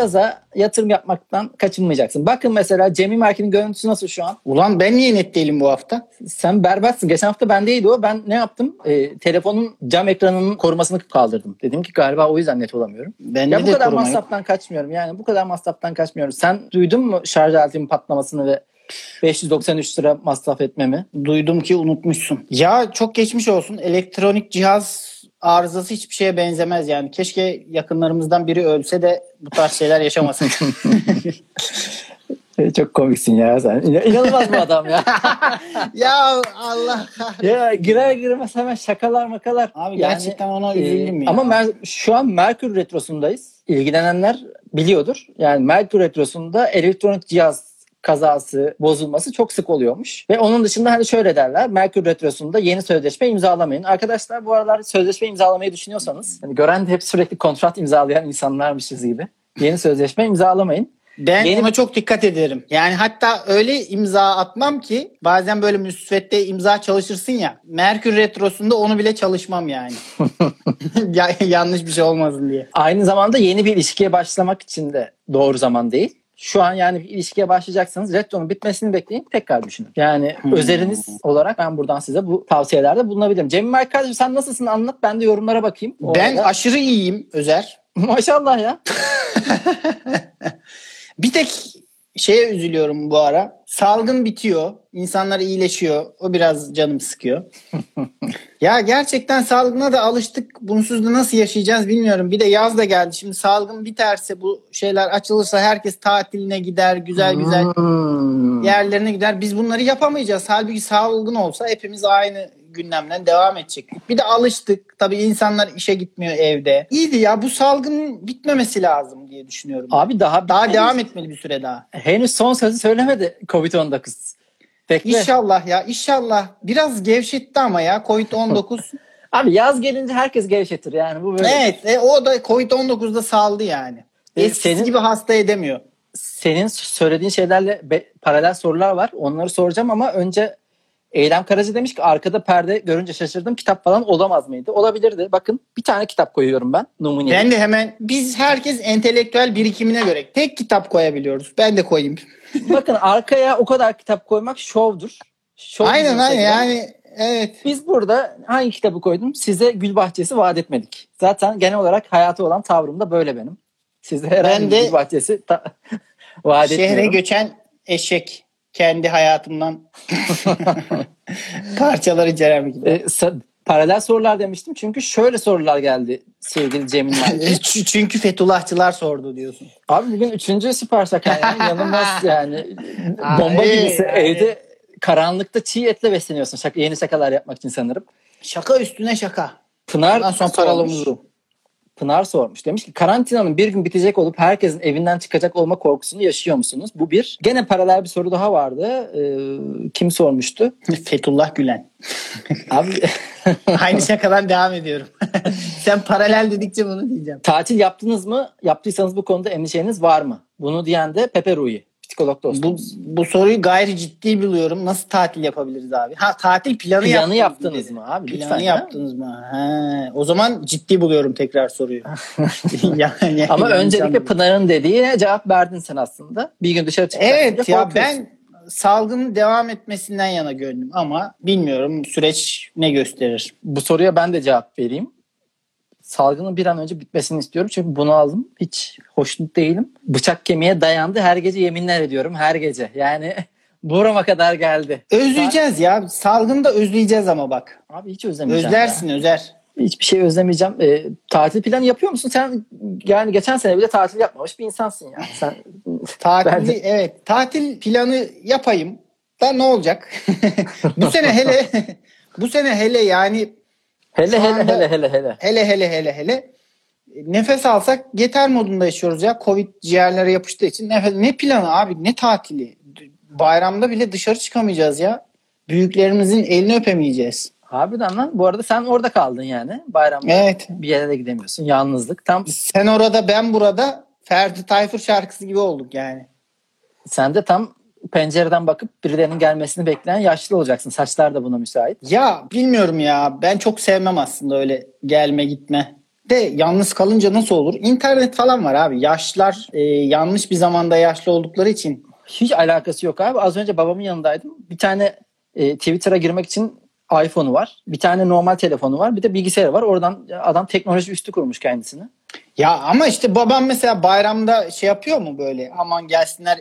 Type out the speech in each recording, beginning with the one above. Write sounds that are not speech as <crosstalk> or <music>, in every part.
cihaza yatırım yapmaktan kaçınmayacaksın. Bakın mesela Cemil Merkel'in görüntüsü nasıl şu an? Ulan ben niye net değilim bu hafta? Sen berbatsın. Geçen hafta bendeydi o. Ben ne yaptım? E, telefonun cam ekranının korumasını kaldırdım. Dedim ki galiba o yüzden net olamıyorum. Ben ya bu de kadar masraftan kaçmıyorum. Yani bu kadar masraftan kaçmıyorum. Sen duydun mu şarj aletimin patlamasını ve 593 lira masraf etmemi? Duydum ki unutmuşsun. Ya çok geçmiş olsun. Elektronik cihaz arızası hiçbir şeye benzemez yani. Keşke yakınlarımızdan biri ölse de bu tarz şeyler yaşamasın. E, <laughs> <laughs> Çok komiksin ya sen. İna- İnanılmaz bu adam ya. <laughs> ya Allah ya girer girmez hemen şakalar makalar. Abi Yani, gerçekten ona e, üzüldüm ya. Ama Mer- şu an Merkür Retrosu'ndayız. İlgilenenler biliyordur. Yani Merkür Retrosu'nda elektronik cihaz kazası, bozulması çok sık oluyormuş. Ve onun dışında hani şöyle derler. Merkür Retrosu'nda yeni sözleşme imzalamayın. Arkadaşlar bu aralar sözleşme imzalamayı düşünüyorsanız hani gören de hep sürekli kontrat imzalayan insanlarmışız gibi. Yeni sözleşme imzalamayın. Ben Yeni- ona çok dikkat ederim. Yani hatta öyle imza atmam ki bazen böyle müsvedde imza çalışırsın ya. Merkür Retrosu'nda onu bile çalışmam yani. <laughs> Ya- yanlış bir şey olmasın diye. Aynı zamanda yeni bir ilişkiye başlamak için de doğru zaman değil. Şu an yani ilişkiye başlayacaksanız retronun bitmesini bekleyin tekrar düşünün. Yani Hmm. özeliniz olarak ben buradan size bu tavsiyelerde bulunabilirim. Cemil kardeşim sen nasılsın anlat ben de yorumlara bakayım. O Ben arada- aşırı iyiyim Özer. <laughs> Maşallah ya. <laughs> Bir tek şeye üzülüyorum bu ara. Salgın bitiyor. İnsanlar iyileşiyor. O biraz canım sıkıyor. <laughs> ya gerçekten salgına da alıştık. Bunsuz da nasıl yaşayacağız bilmiyorum. Bir de yaz da geldi. Şimdi salgın biterse bu şeyler açılırsa herkes tatiline gider. Güzel güzel Hmm. yerlerine gider. Biz bunları yapamayacağız. Halbuki salgın olsa hepimiz aynı gündemden devam edecektik. Bir de alıştık. Tabii insanlar işe gitmiyor evde. İyiydi ya bu salgın bitmemesi lazım diye düşünüyorum. Abi daha Daha bitmedi. devam etmeli bir süre daha. Henüz son sözü söylemedi Covid-19. Bekle. İnşallah ya inşallah. Biraz gevşetti ama ya Covid-19. <laughs> Abi yaz gelince herkes gevşetir yani bu böyle. evet e, o da Covid-19'da saldı yani. E, Eskisi senin- gibi hasta edemiyor. senin söylediğin şeylerle be- paralel sorular var. Onları soracağım ama önce Eylem Karaca demiş ki arkada perde görünce şaşırdım. Kitap falan olamaz mıydı? Olabilirdi. Bakın bir tane kitap koyuyorum ben. Numune. Ben de hemen biz herkes entelektüel birikimine göre tek kitap koyabiliyoruz. Ben de koyayım. <laughs> Bakın arkaya o kadar kitap koymak şovdur. Şov aynen aynen yani evet. Biz burada hangi kitabı koydum? Size Gül Bahçesi vaat etmedik. Zaten genel olarak hayatı olan tavrım da böyle benim. Size herhangi Ben bir de- Gül Bahçesi ta- <laughs> vaat Şehre etmiyorum. göçen eşek kendi hayatımdan parçalar içeren kitap. E, paralel sorular demiştim çünkü şöyle sorular geldi sevgili. <laughs> Ç- Çünkü Fethullahçılar sordu diyorsun. Abi bugün üçüncü süper şaka yani <laughs> inanılmaz yani bomba gibisi evde karanlıkta çiğ etle besleniyorsun şaka, yeni şakalar yapmak için sanırım. Şaka üstüne şaka. Pınar Ondan sonra sormuş. Pınar sormuş. Demiş ki karantinanın bir gün bitecek olup herkesin evinden çıkacak olma korkusunu yaşıyor musunuz? Bu bir. Gene paralel bir soru daha vardı. Ee, kim sormuştu? <laughs> Fethullah Gülen. <laughs> Abi <laughs> Aynı şakadan devam ediyorum. Sen paralel dedikçe bunu diyeceğim. tatil yaptınız mı? Yaptıysanız bu konuda endişeniz var mı? Bunu diyen de Pepe Rui. Psikolog Bu, dostumuz. bu soruyu gayri ciddi buluyorum. Nasıl tatil yapabiliriz abi? Ha tatil planı, Planı yaptınız, mı abi? Planı Lütfen ya. yaptınız mı? Ha, o zaman ciddi buluyorum tekrar soruyu. <laughs> <laughs> yani, Ama öncelikle. Pınar'ın dediğine cevap verdin sen aslında. Bir gün dışarı çıkacaksın. Evet ya korkuyorsun. ben salgının devam etmesinden yana gönlüm ama bilmiyorum süreç ne gösterir. Bu soruya ben de cevap vereyim. Salgının bir an önce bitmesini istiyorum. Çünkü bunu aldım. Hiç hoşnut değilim. Bıçak kemiğe dayandı. Her gece yeminler ediyorum. Her gece. Yani <laughs> burama kadar geldi. Özleyeceğiz ya. Salgını da özleyeceğiz ama bak. Abi hiç özlemeyeceğim. Özlersin özer. ya. Hiçbir şey özlemeyeceğim. Ee, tatil planı yapıyor musun? Sen yani geçen sene bile tatil yapmamış bir insansın ya. Sen <laughs> Tatili de- evet. Tatil planı yapayım. Da ne olacak? <laughs> bu sene hele bu sene hele yani hele Şu hele hele hele hele. hele hele hele hele nefes alsak yeter modunda yaşıyoruz ya. Covid ciğerlere yapıştığı için. Nefes, ne planı abi ne tatili? Bayramda bile dışarı çıkamayacağız ya. Büyüklerimizin elini öpemeyeceğiz. Harbiden lan. Bu arada sen orada kaldın yani. Bayramda Evet. bir yere de gidemiyorsun. Yalnızlık. Tam Sen orada ben burada Ferdi Tayfur şarkısı gibi olduk yani. sen de tam pencereden bakıp birilerinin gelmesini bekleyen yaşlı olacaksın. Saçlar da buna müsait. Ya bilmiyorum ya ben çok sevmem aslında öyle gelme gitme de yalnız kalınca nasıl olur? İnternet falan var abi. Yaşlılar e, yanlış bir zamanda yaşlı oldukları için. Hiç alakası yok abi. Az önce babamın yanındaydım. Bir tane e, Twitter'a girmek için iPhone'u var. Bir tane normal telefonu var. Bir de bilgisayarı var. Oradan adam teknoloji üstü kurmuş kendisini. Ya ama işte babam mesela bayramda şey yapıyor mu böyle aman gelsinler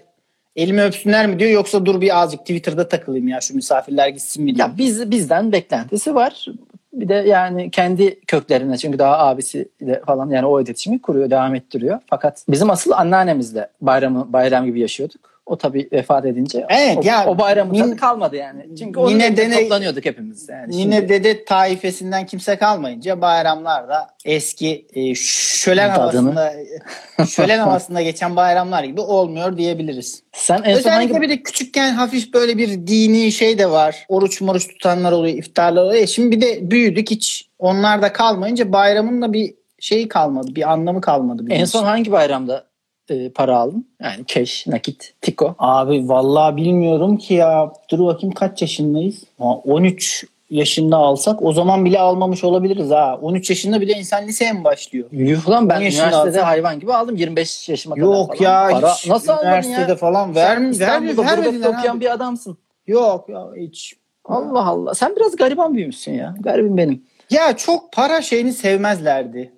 elimi öpsünler mi diyor yoksa dur bir azıcık Twitter'da takılayım ya şu misafirler gitsin mi diyor. Ya biz bizden beklentisi var. Bir de yani kendi köklerine çünkü daha abisiyle falan yani o iletişimi kuruyor, devam ettiriyor. Fakat bizim asıl anneannemizle bayramı bayram gibi yaşıyorduk. O tabii vefat edince Evet, o, ya, o bayramın tadı kalmadı yani. Çünkü onun dene- toplanıyorduk hepimiz. Yani Yine şimdi dede taifesinden kimse kalmayınca bayramlarda eski e, şölen Tadını. havasında <laughs> şölen havasında geçen bayramlar gibi olmuyor diyebiliriz. sen en son Özellikle hangi bir de küçükken hafif böyle bir dini şey de var. Oruç moruç tutanlar oluyor, iftarlar oluyor. E Şimdi bir de büyüdük hiç onlar da kalmayınca bayramın da bir şeyi kalmadı. Bir anlamı kalmadı. en için. son hangi bayramda e, para aldın? Yani cash, nakit, tiko. Abi vallahi bilmiyorum ki ya. Dur bakayım kaç yaşındayız? Ha, 13 yaşında alsak o zaman bile almamış olabiliriz ha. 13 yaşında bir de insan liseye mi başlıyor? Yuh lan ben üniversitede alsam- hayvan gibi aldım 25 yaşıma kadar Yok falan. ya Para, hiç nasıl üniversitede ya? falan Sen vermi, vermi, İstanbul'da vermediler gurbette okuyan abi. bir adamsın. Yok ya hiç. Allah Allah. Sen biraz gariban büyümüşsün ya. Garibim benim. Ya çok para şeyini sevmezlerdi.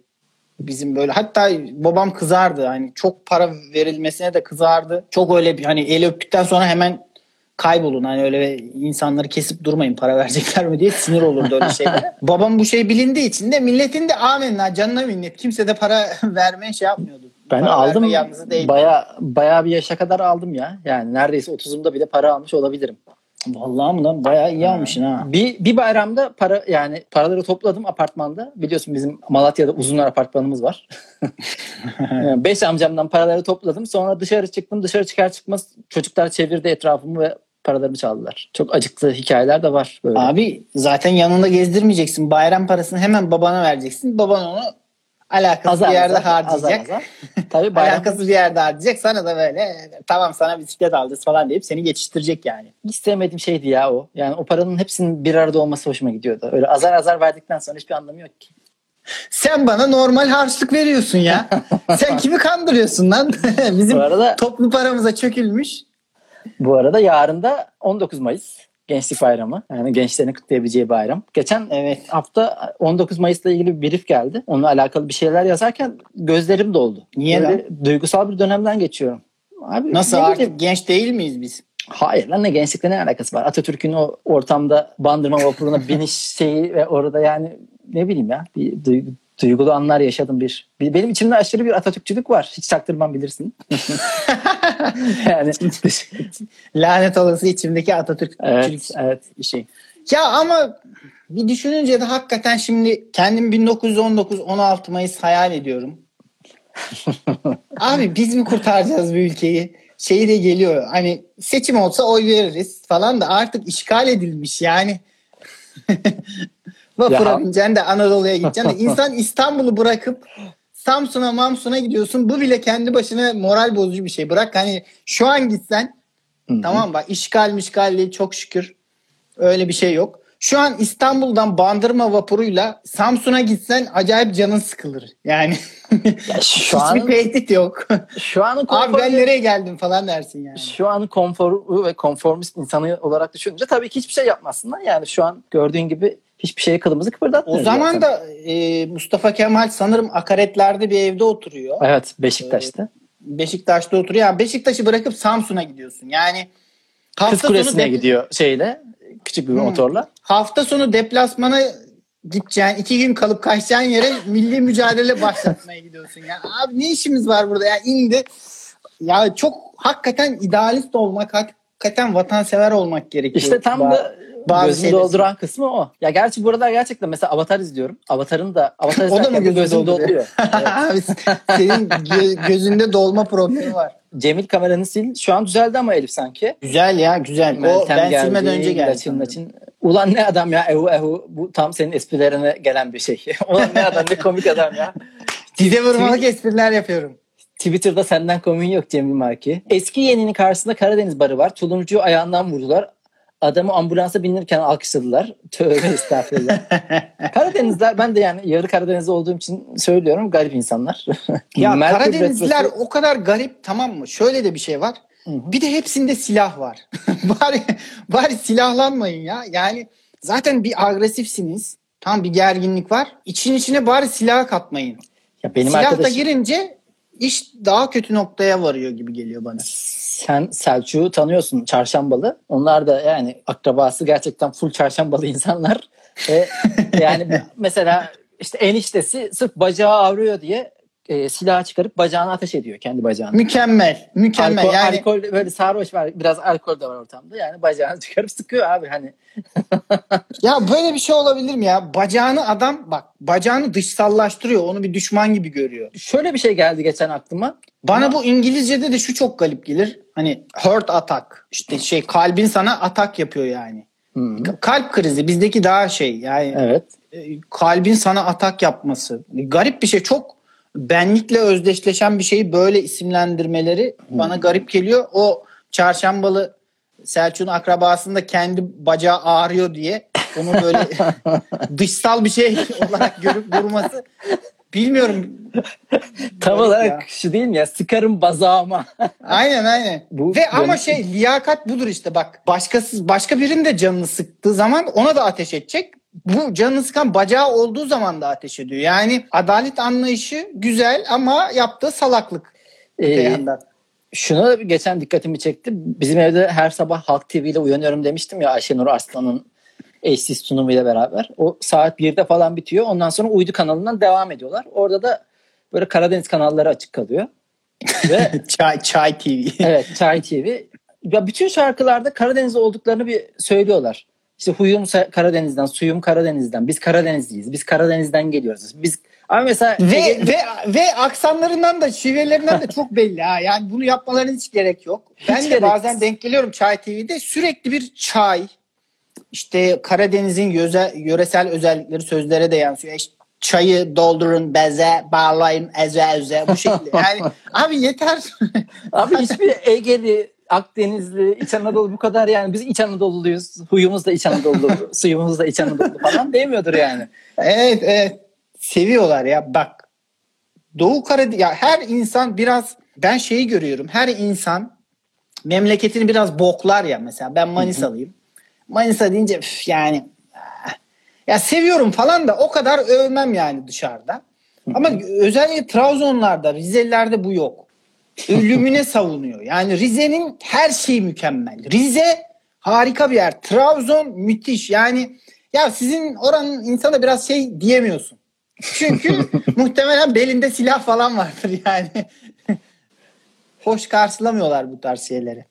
Bizim böyle hatta babam kızardı hani çok para verilmesine de kızardı. Çok öyle bir hani el öptükten sonra hemen kaybolun hani öyle insanları kesip durmayın para verecekler mi diye sinir olurdu öyle şeylere. <laughs> babam bu şey bilindiği için de milletin de amenna canına minnet kimse de para <laughs> vermeye şey yapmıyordu. Ben Para aldım. Baya baya bir yaşa kadar aldım ya. Yani neredeyse 30'umda bile para almış olabilirim. Vallahi mı lan bayağı iyi almışsın ha. Bir, bir bayramda para yani paraları topladım apartmanda. Biliyorsun bizim Malatya'da uzunlar apartmanımız var. Yani <laughs> Beş amcamdan paraları topladım. Sonra dışarı çıktım. Dışarı çıkar çıkmaz çocuklar çevirdi etrafımı ve paralarımı çaldılar. Çok acıklı hikayeler de var böyle. Abi zaten yanında gezdirmeyeceksin. Bayram parasını hemen babana vereceksin. Baban onu alakasız azar bir yerde azar, harcayacak. azar azar. Tabii bayram Alakasız bir yerde harcayacak. Sana da böyle tamam sana bisiklet alırız falan deyip seni geçiştirecek yani. hiç sevmediğim şeydi ya o. Yani o paranın hepsinin bir arada olması hoşuma gidiyordu. Öyle azar azar verdikten sonra hiçbir anlamı yok ki. Sen bana normal harçlık veriyorsun ya. <laughs> Sen kimi kandırıyorsun lan? Bizim Bu arada toplu paramıza çökülmüş. bu arada yarın da 19 Mayıs Gençlik Bayramı. Yani gençlerin kutlayabileceği bayram. Geçen Evet. hafta 19 Mayıs'la ilgili bir brief geldi. Onunla alakalı bir şeyler yazarken gözlerim doldu. Niye Böyle duygusal bir dönemden geçiyorum. Abi Nasıl artık bileyim. genç değil miyiz biz? Hayır lan ne gençlikle ne alakası var? Atatürk'ün o ortamda bandırma vapuruna <laughs> biniş şeyi ve orada yani ne bileyim ya bir duygu, duygulu anlar yaşadım bir. Benim içimde aşırı bir Atatürkçülük var. Hiç çaktırmam bilirsin. <laughs> yani Lanet olası içimdeki Atatürk evet, evet. şey. Ya ama bir düşününce de hakikaten şimdi kendim 1919-16 Mayıs hayal ediyorum. <laughs> Abi biz mi kurtaracağız bu ülkeyi? Şeyi de geliyor hani seçim olsa oy veririz falan da artık işgal edilmiş yani. <laughs> Vapura Ya. bineceksin de Anadolu'ya gideceksin de <laughs> insan İstanbul'u bırakıp Samsun'a Mamsun'a gidiyorsun. Bu bile kendi başına moral bozucu bir şey. Bırak hani şu an gitsen Hı hı. Tamam bak işgal mişgal değil çok şükür öyle bir şey yok. Şu an İstanbul'dan bandırma vapuruyla Samsun'a gitsen acayip canın sıkılır. Yani <laughs> Ya şu hiçbir an tehdit yok. şu anın Abi konforu, ben nereye geldim falan dersin yani. şu anın konforu ve konformist insanı olarak düşününce tabii ki hiçbir şey yapmazsın. Yani şu an gördüğün gibi hiçbir şeye kılımızı O kıpırdatmıyoruz. zaman zaten. da e, Mustafa Kemal sanırım akaretlerde bir evde oturuyor. Evet Beşiktaş'ta. Beşiktaş'ta oturuyor. Yani Beşiktaş'ı bırakıp Samsun'a gidiyorsun. Yani Kız hafta sonu Kulesi'ne de- gidiyor şeyle küçük bir Hmm. motorla. hafta sonu deplasmana gideceğin, iki gün kalıp kaçacağın yere milli mücadele başlatmaya gidiyorsun. Ya abi ne işimiz var burada? Ya indi. Ya çok hakikaten idealist olmak, hakikaten vatansever olmak gerekiyor. İşte tam da bazı gözünü dolduran kısmı o. Ya gerçi burada gerçekten mesela Avatar izliyorum. Avatar'ın da Avatar <laughs> O da mı gözünü gözünü dolduruyor? <laughs> Evet. Senin gö- gözünde dolma problemi var. Cemil kameranı sil. Şu an düzeldi ama Elif sanki. Güzel ya güzel. O ben geldi, silmeden önce geldi. Laçin, Laçin. Ulan ne adam ya ehu ehu. Bu tam senin esprilerine gelen bir şey. <laughs> Ulan ne adam ne komik adam ya. Dize vurmalık espriler yapıyorum. Twitter'da senden komün yok Cemil Marki. Eski yeninin karşısında Karadeniz barı var. Tulumcuyu ayağından vurdular. Adamı ambulansa bindirirken alkışladılar. Tövbe <laughs> estağfurullah. Karadenizler ben de yani yarı Karadeniz olduğum için söylüyorum garip insanlar. Ya <laughs> Karadenizliler o kadar garip tamam mı? Şöyle de bir şey var. Hı hı. Bir de hepsinde silah var. <laughs> bari, bari silahlanmayın ya. Yani zaten bir agresifsiniz. Tam bir gerginlik var. İçin içine bari silah katmayın. ya benim silah da arkadaşım girince iş daha kötü noktaya varıyor gibi geliyor bana. sen Selçuk'u tanıyorsun çarşambalı. Onlar da yani akrabası gerçekten full çarşambalı insanlar. Ve <laughs> yani mesela işte eniştesi sırf bacağı ağrıyor diye e, silahı çıkarıp bacağına ateş ediyor kendi bacağına. Mükemmel. Mükemmel. Alkol, yani alkol böyle sarhoş var. Biraz alkol de var ortamda. Yani bacağını çıkarıp sıkıyor abi hani. <laughs> ya böyle bir şey olabilir mi ya? Bacağını adam bak bacağını dışsallaştırıyor. Onu bir düşman gibi görüyor. Şöyle bir şey geldi geçen aklıma. Bana bu İngilizce'de de şu çok galip gelir. Hani heart attack. İşte şey kalbin sana atak yapıyor yani. Hı, Kalp krizi bizdeki daha şey yani evet. e, kalbin sana atak yapması. Garip bir şey çok benlikle özdeşleşen bir şeyi böyle isimlendirmeleri bana garip geliyor. O çarşambalı Selçuk'un akrabasında kendi bacağı ağrıyor diye onu böyle <laughs> dışsal bir şey olarak görüp vurması bilmiyorum. Tam olarak ya. şu değil mi ya? Sıkarım bazağıma. <laughs> Aynen aynen. Bu Ve ama dönüş- şey liyakat budur işte bak. Başkası başka birinin de canını sıktığı zaman ona da ateş edecek. Bu canını sıkan bacağı olduğu zaman da ateş ediyor. Yani adalet anlayışı güzel ama yaptığı salaklık. Ee, şuna geçen dikkatimi çekti. Bizim evde her sabah Halk TV ile uyanıyorum demiştim ya Ayşenur Arslan'ın eşsiz sunumuyla beraber. O saat 1'de falan bitiyor. Ondan sonra uydu kanalından devam ediyorlar. Orada da böyle Karadeniz kanalları açık kalıyor. Ve <laughs> Çay, Çay TV. evet Çay TV. Ya bütün şarkılarda Karadeniz olduklarını bir söylüyorlar. İşte huyum Karadeniz'den, suyum Karadeniz'den. Biz Karadenizliyiz. Biz Karadeniz'den geliyoruz. Biz ama mesela ve, Ege- ve ve aksanlarından da şivelerinden de çok belli ha. Yani bunu yapmalarına hiç gerek yok. Ben de gereksiz. bazen denk geliyorum Çay TV'de sürekli bir çay işte Karadeniz'in yöze, yöresel özellikleri sözlere de yansıyor. İşte çayı doldurun beze bağlayın eze eze bu şekilde. Yani <laughs> abi yeter. Abi hiçbir Egeli, Akdenizli, İç Anadolu bu kadar yani biz İç Anadolu'luyuz. Huyumuz da İç Anadolu, <laughs> suyumuz da İç Anadolu falan demiyordur yani. evet evet seviyorlar ya bak. Doğu Karadeniz ya her insan biraz ben şeyi görüyorum. Her insan memleketini biraz boklar ya mesela ben Manisalıyım. Manisa deyince üf, yani ah, ya seviyorum falan da o kadar övmem yani dışarıda. Ama özellikle Trabzonlarda, Rizelilerde bu yok. Ölümüne savunuyor. Yani Rize'nin her şeyi mükemmel. Rize harika bir yer. Trabzon müthiş. Yani ya sizin oranın insana biraz şey diyemiyorsun. Çünkü <laughs> muhtemelen belinde silah falan vardır yani. Hoş karşılamıyorlar bu tarz şeyleri.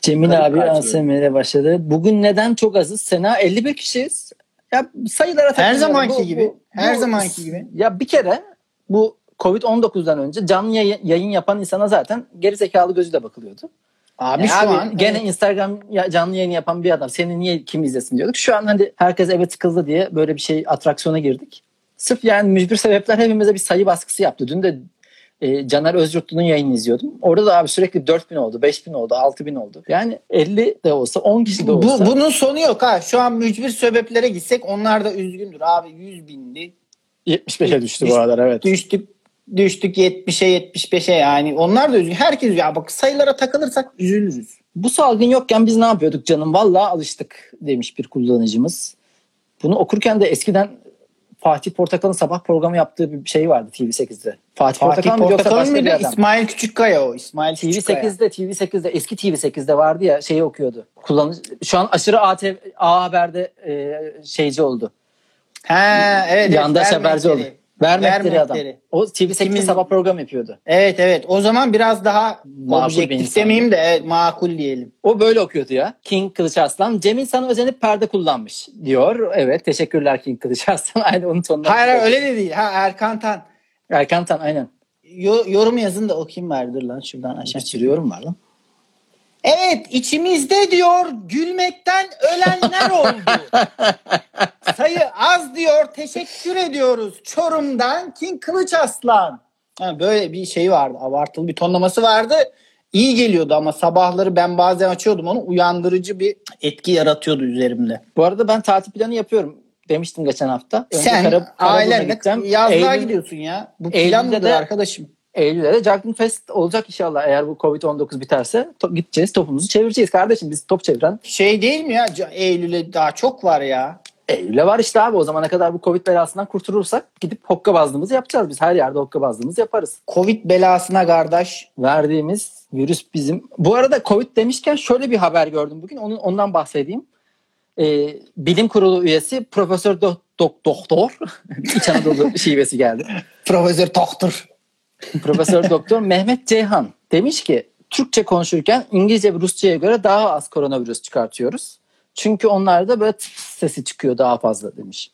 Cemil Garip abi. ASMR'e başladı. Bugün neden çok azız? Sena 51 kişiyiz. Ya sayılara Her zamanki gibi. Her zamanki gibi. Ya bir kere bu Covid-19'dan önce canlı yayın, yapan insana zaten geri zekalı gözüyle bakılıyordu. Abi Yani şu abi an gene evet. Instagram canlı yayın yapan bir adam seni niye kim izlesin diyorduk. Şu an hani herkes eve tıkıldı diye böyle bir şey atraksiyona girdik. Sırf yani mücbir sebepler hepimize bir sayı baskısı yaptı. Dün de e, Caner Özyurtlu'nun yayını izliyordum. Orada da abi sürekli 4000 oldu, 5000 oldu, 6000 oldu. Yani 50 de olsa 10 kişi de olsa. Bu, bunun sonu yok ha. Şu an mücbir sebeplere gitsek onlar da üzgündür. Abi 100 bindi. 75'e düştü bu aralar evet. Düştük düştük 70'e 75'e yani. Onlar da üzgün. Herkes ya bak sayılara takılırsak üzülürüz. Bu salgın yokken biz ne yapıyorduk canım? Vallahi alıştık demiş bir kullanıcımız. Bunu okurken de eskiden Fatih Portakal'ın sabah programı yaptığı bir şey vardı TV8'de. Fatih, Fatih Portakal mı yoksa başka mıydı? İsmail Küçükkaya o. İsmail Küçükkaya. TV8'de TV8'de eski TV8'de vardı ya şeyi okuyordu. Kullanıcı şu an aşırı ATV, A Haber'de e, şeyci oldu. Ha evet. Yandaş evet, haberci oldu. Vermekleri. Vermekleri adam. O TV8'de Kimin- sabah program yapıyordu. Evet evet. O zaman biraz daha Makul objektif demeyeyim de evet, makul diyelim. O böyle okuyordu ya. King Kılıç Arslan. Cemil sana özenip perde kullanmış diyor. Evet teşekkürler King Kılıç Arslan. <laughs> Aynı onun tonunda. Hayır hayır, öyle de değil. Ha Erkan Tan. Erkan Tan aynen. Yo- yorum yazın da okuyayım vardır lan şuradan aşağı. Çiziyorum var lan. Evet içimizde diyor gülmekten ölenler oldu. <laughs> Sayı az diyor teşekkür ediyoruz. Çorum'dan King Kılıç Aslan. Ha, böyle bir şey vardı abartılı bir tonlaması vardı. iyi geliyordu ama sabahları ben bazen açıyordum onu uyandırıcı bir etki yaratıyordu üzerimde. Bu arada ben tatil planı yapıyorum demiştim geçen hafta. Önce Sen Kara, ailenle yazlığa Eylül, gidiyorsun ya. Bu plan mıdır arkadaşım? Eylül'de de Juggling Fest olacak inşallah. Eğer bu Covid-19 biterse to- gideceğiz topumuzu çevireceğiz kardeşim. Biz top çeviren. Şey değil mi ya Eylül'e daha çok var ya. Eylül'e var işte abi o zamana kadar bu Covid belasından kurtulursak gidip hokka bazlığımızı yapacağız. Biz her yerde hokka bazlığımızı yaparız. Covid belasına kardeş. Verdiğimiz virüs bizim. Bu arada Covid demişken şöyle bir haber gördüm bugün. Onun, ondan bahsedeyim. Ee, bilim kurulu üyesi Profesör Do- Do- Doktor <laughs> İç Anadolu şivesi geldi. Profesör Doktor. Profesör <laughs> Doktor Mehmet Ceyhan demiş ki Türkçe konuşurken İngilizce ve Rusça'ya göre daha az koronavirüs çıkartıyoruz. Çünkü onlarda böyle sesi çıkıyor daha fazla demiş.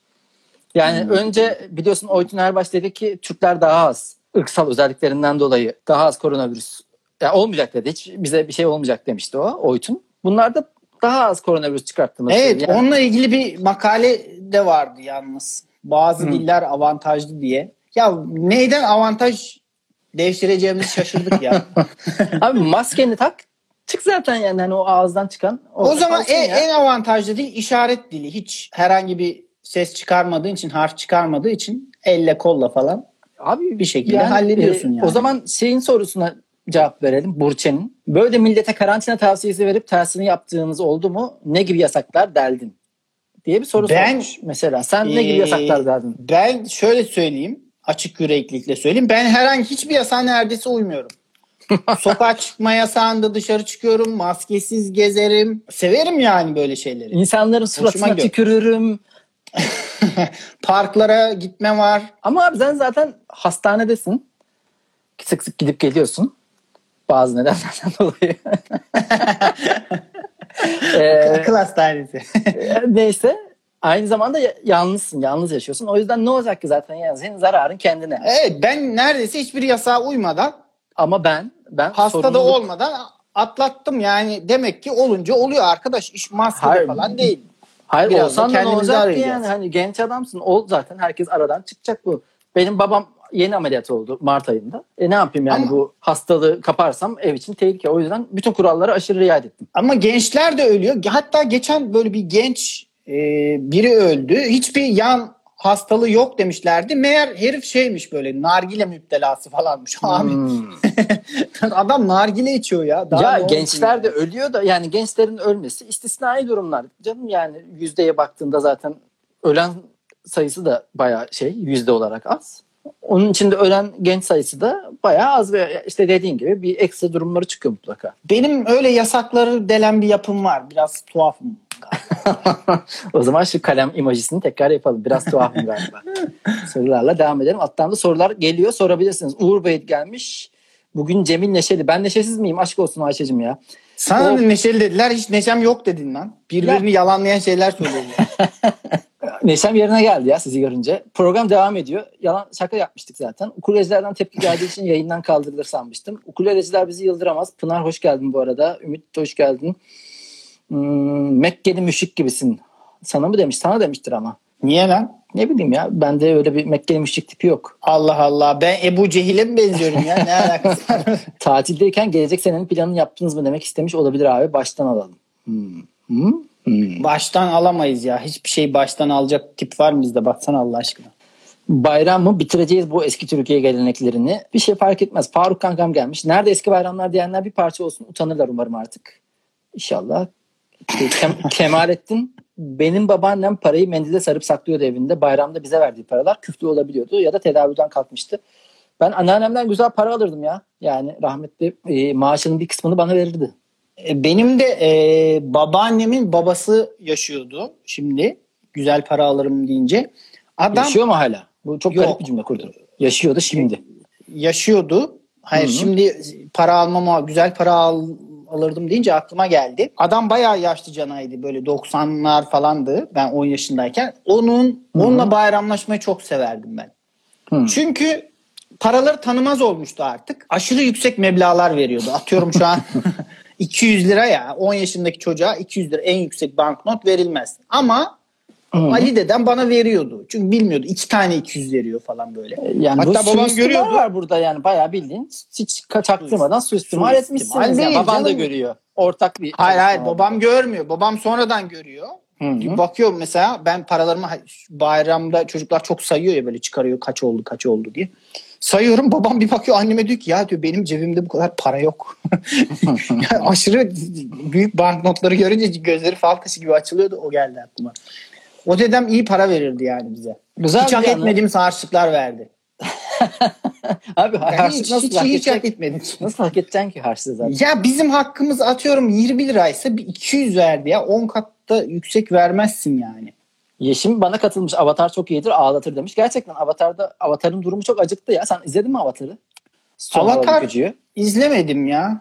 Yani hmm. önce biliyorsun Oytun Erbaş dedi ki Türkler daha az ırksal özelliklerinden dolayı daha az koronavirüs yani olmayacak dedi. Hiç bize bir şey olmayacak demişti o Oytun. Bunlar da daha az koronavirüs çıkarttığını Evet yani. onunla ilgili bir makale de vardı yalnız. Bazı hmm. diller avantajlı diye. Ya neyden avantaj değiştireceğimizi şaşırdık ya. <laughs> Abi maskeni tak çık zaten yani hani o ağızdan çıkan. O zaman en, en avantajlı dil işaret dili. Hiç herhangi bir ses çıkarmadığı için, harf çıkarmadığı için elle kolla falan Abi bir şekilde yani, hallediyorsun e, yani. O zaman şeyin sorusuna cevap verelim Burçen'in. Böyle millete karantina tavsiyesi verip tersini yaptığınız oldu mu? Ne gibi yasaklar deldin? diye bir soru ben, sormuş mesela. Sen ee, ne gibi yasaklar derdin? Ben şöyle söyleyeyim. Açık yüreklilikle söyleyeyim. Ben herhangi hiçbir yasağa neredeyse uymuyorum. <laughs> Sokağa çıkma yasağında dışarı çıkıyorum. Maskesiz gezerim. Severim yani böyle şeyleri. İnsanların suratına tükürürüm. <laughs> Parklara gitme var. Ama abi sen zaten hastanedesin. Sık sık gidip geliyorsun. Bazı nedenlerden <laughs> dolayı. ee, Akıl hastanesi. neyse. Aynı zamanda yalnızsın. Yalnız yaşıyorsun. O yüzden ne olacak ki zaten yani senin zararın kendine. Evet ben neredeyse hiçbir yasağa uymadan ama ben ben hasta sorumluluk... da olmadan atlattım yani demek ki olunca oluyor arkadaş iş maske falan değil. Hayır Biraz olsan da ne olacak ki yani hani genç adamsın ol zaten herkes aradan çıkacak bu. Benim babam yeni ameliyat oldu Mart ayında. E ne yapayım yani ama, bu hastalığı kaparsam ev için tehlike. O yüzden bütün kuralları aşırı riayet ettim. Ama gençler de ölüyor. Hatta geçen böyle bir genç e, biri öldü. Hiçbir yan hastalığı yok demişlerdi. Meğer herif şeymiş böyle nargile müptelası falanmış. <laughs> Hmm. <laughs> Adam nargile içiyor ya. Daha ya gençler ya? de ölüyor da yani gençlerin ölmesi istisnai durumlar. Canım yani yüzdeye baktığında zaten ölen sayısı da bayağı şey yüzde olarak az. Onun içinde ölen genç sayısı da bayağı az ve işte dediğin gibi bir ekstra durumları çıkıyor mutlaka. Benim öyle yasakları delen bir yapım var. Biraz tuhafım. <laughs> o zaman şu kalem imajisini tekrar yapalım. Biraz tuhafım galiba. <laughs> Sorularla devam edelim. Alttan da sorular geliyor. Sorabilirsiniz. Uğur Bey gelmiş. Bugün Cemil neşeli. Ben neşesiz miyim? Aşk olsun Ayşe'cim ya. Sana o... neşeli dediler. Hiç neşem yok dedin lan. Birbirini ya. yalanlayan şeyler söylüyorlar. <laughs> Neşem yerine geldi ya sizi görünce. Program devam ediyor. Yalan şaka yapmıştık zaten. Ukulelecilerden tepki geldiği için yayından kaldırılır sanmıştım. Ukuleleciler bizi yıldıramaz. Pınar hoş geldin bu arada. Ümit hoş geldin. Hmm, Mekkeli müşrik gibisin. Sana mı demiş? Sana demiştir ama. Niye lan? Ne bileyim ya. Bende öyle bir Mekkeli müşrik tipi yok. Allah Allah. Ben Ebu Cehil'e mi benziyorum ya? Ne alakası var? <laughs> Tatildeyken gelecek senenin planını yaptınız mı demek istemiş olabilir abi. Baştan alalım. Hmm. Hmm. Hmm. Baştan alamayız ya. Hiçbir şey baştan alacak tip var mı bizde? Baksana Allah aşkına. Bayram mı? Bitireceğiz bu eski Türkiye geleneklerini. Bir şey fark etmez. Faruk kankam gelmiş. Nerede eski bayramlar diyenler bir parça olsun. Utanırlar umarım artık. İnşallah. Kem- <laughs> Kemalettin benim babaannem parayı mendile sarıp saklıyordu evinde. Bayramda bize verdiği paralar küflü olabiliyordu ya da tedavülden kalkmıştı. Ben anneannemden güzel para alırdım ya. Yani rahmetli e, maaşının bir kısmını bana verirdi. E, benim de e, babaannemin babası yaşıyordu şimdi. Güzel para alırım deyince. Adam, Yaşıyor mu hala? Bu çok yok, garip bir cümle kurdun. Yaşıyordu şimdi. Yaşıyordu. Hayır Hı-hı. şimdi para almama güzel para al, alırdım deyince aklıma geldi. Adam bayağı yaşlı canaydı böyle 90'lar falandı ben 10 yaşındayken. Onun Hı-hı. onunla bayramlaşmayı çok severdim ben. Hı-hı. Çünkü paraları tanımaz olmuştu artık. Aşırı yüksek meblalar veriyordu. Atıyorum şu an <laughs> 200 lira ya 10 yaşındaki çocuğa 200 lira en yüksek banknot verilmez. Ama Hı. Ali dedem bana veriyordu. Çünkü bilmiyordu. iki tane 200 veriyor falan böyle. Yani Hatta bu babam görüyordu. var burada yani bayağı bildiğin hiç çaktırmadan suistimal etmişsiniz. Yani. Baban da canım. görüyor. Ortak bir Hayır hayır babam görmüyor. Babam sonradan görüyor. Hı hı. Bakıyor mesela ben paralarımı bayramda çocuklar çok sayıyor ya böyle çıkarıyor kaç oldu kaç oldu diye. Sayıyorum babam bir bakıyor anneme diyor ki ya diyor benim cebimde bu kadar para yok. <laughs> yani aşırı büyük banknotları görünce gözleri fal taşı gibi açılıyordu o geldi aklıma. O dedem iyi para verirdi yani bize. Güzel hiç hak anı. etmediğimiz harçlıklar verdi. <laughs> Abi Yani harçlık hiç, nasıl hiç, hak hiç hak etmedim. Nasıl hak edeceksin ki harçlığı zaten? Ya bizim hakkımız atıyorum 20 liraysa bir 200 verdi ya. 10 katta yüksek vermezsin yani. Yeşim bana katılmış. Avatar çok iyidir ağlatır demiş. Gerçekten Avatar'da Avatar'ın durumu çok acıktı ya. Sen izledin mi Avatar'ı? Son Avatar-. İzlemedim ya.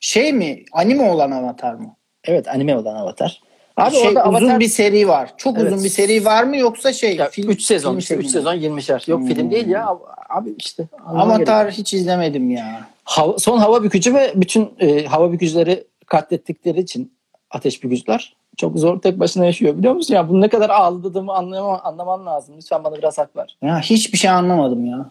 Şey mi? Anime olan Avatar mı? Evet anime olan Avatar. Abi şey, orada uzun Avatar bir seri var. Çok Evet. uzun bir seri var mı yoksa şey? ya, film- 3 sezon film işte 3 seri mi? sezon 20'şer. Yok Hmm. film değil ya. Abi işte. Avatar gerekiyor. hiç izlemedim ya. Hava- son hava bükücü ve bütün e, hava bükücüleri katlettikleri için ateş bükücüler çok zor tek başına yaşıyor biliyor musun? Ya bunu ne kadar ağladığımı anlamam, anlaman lazım. Lütfen bana biraz hak ver. Ya hiçbir şey anlamadım ya.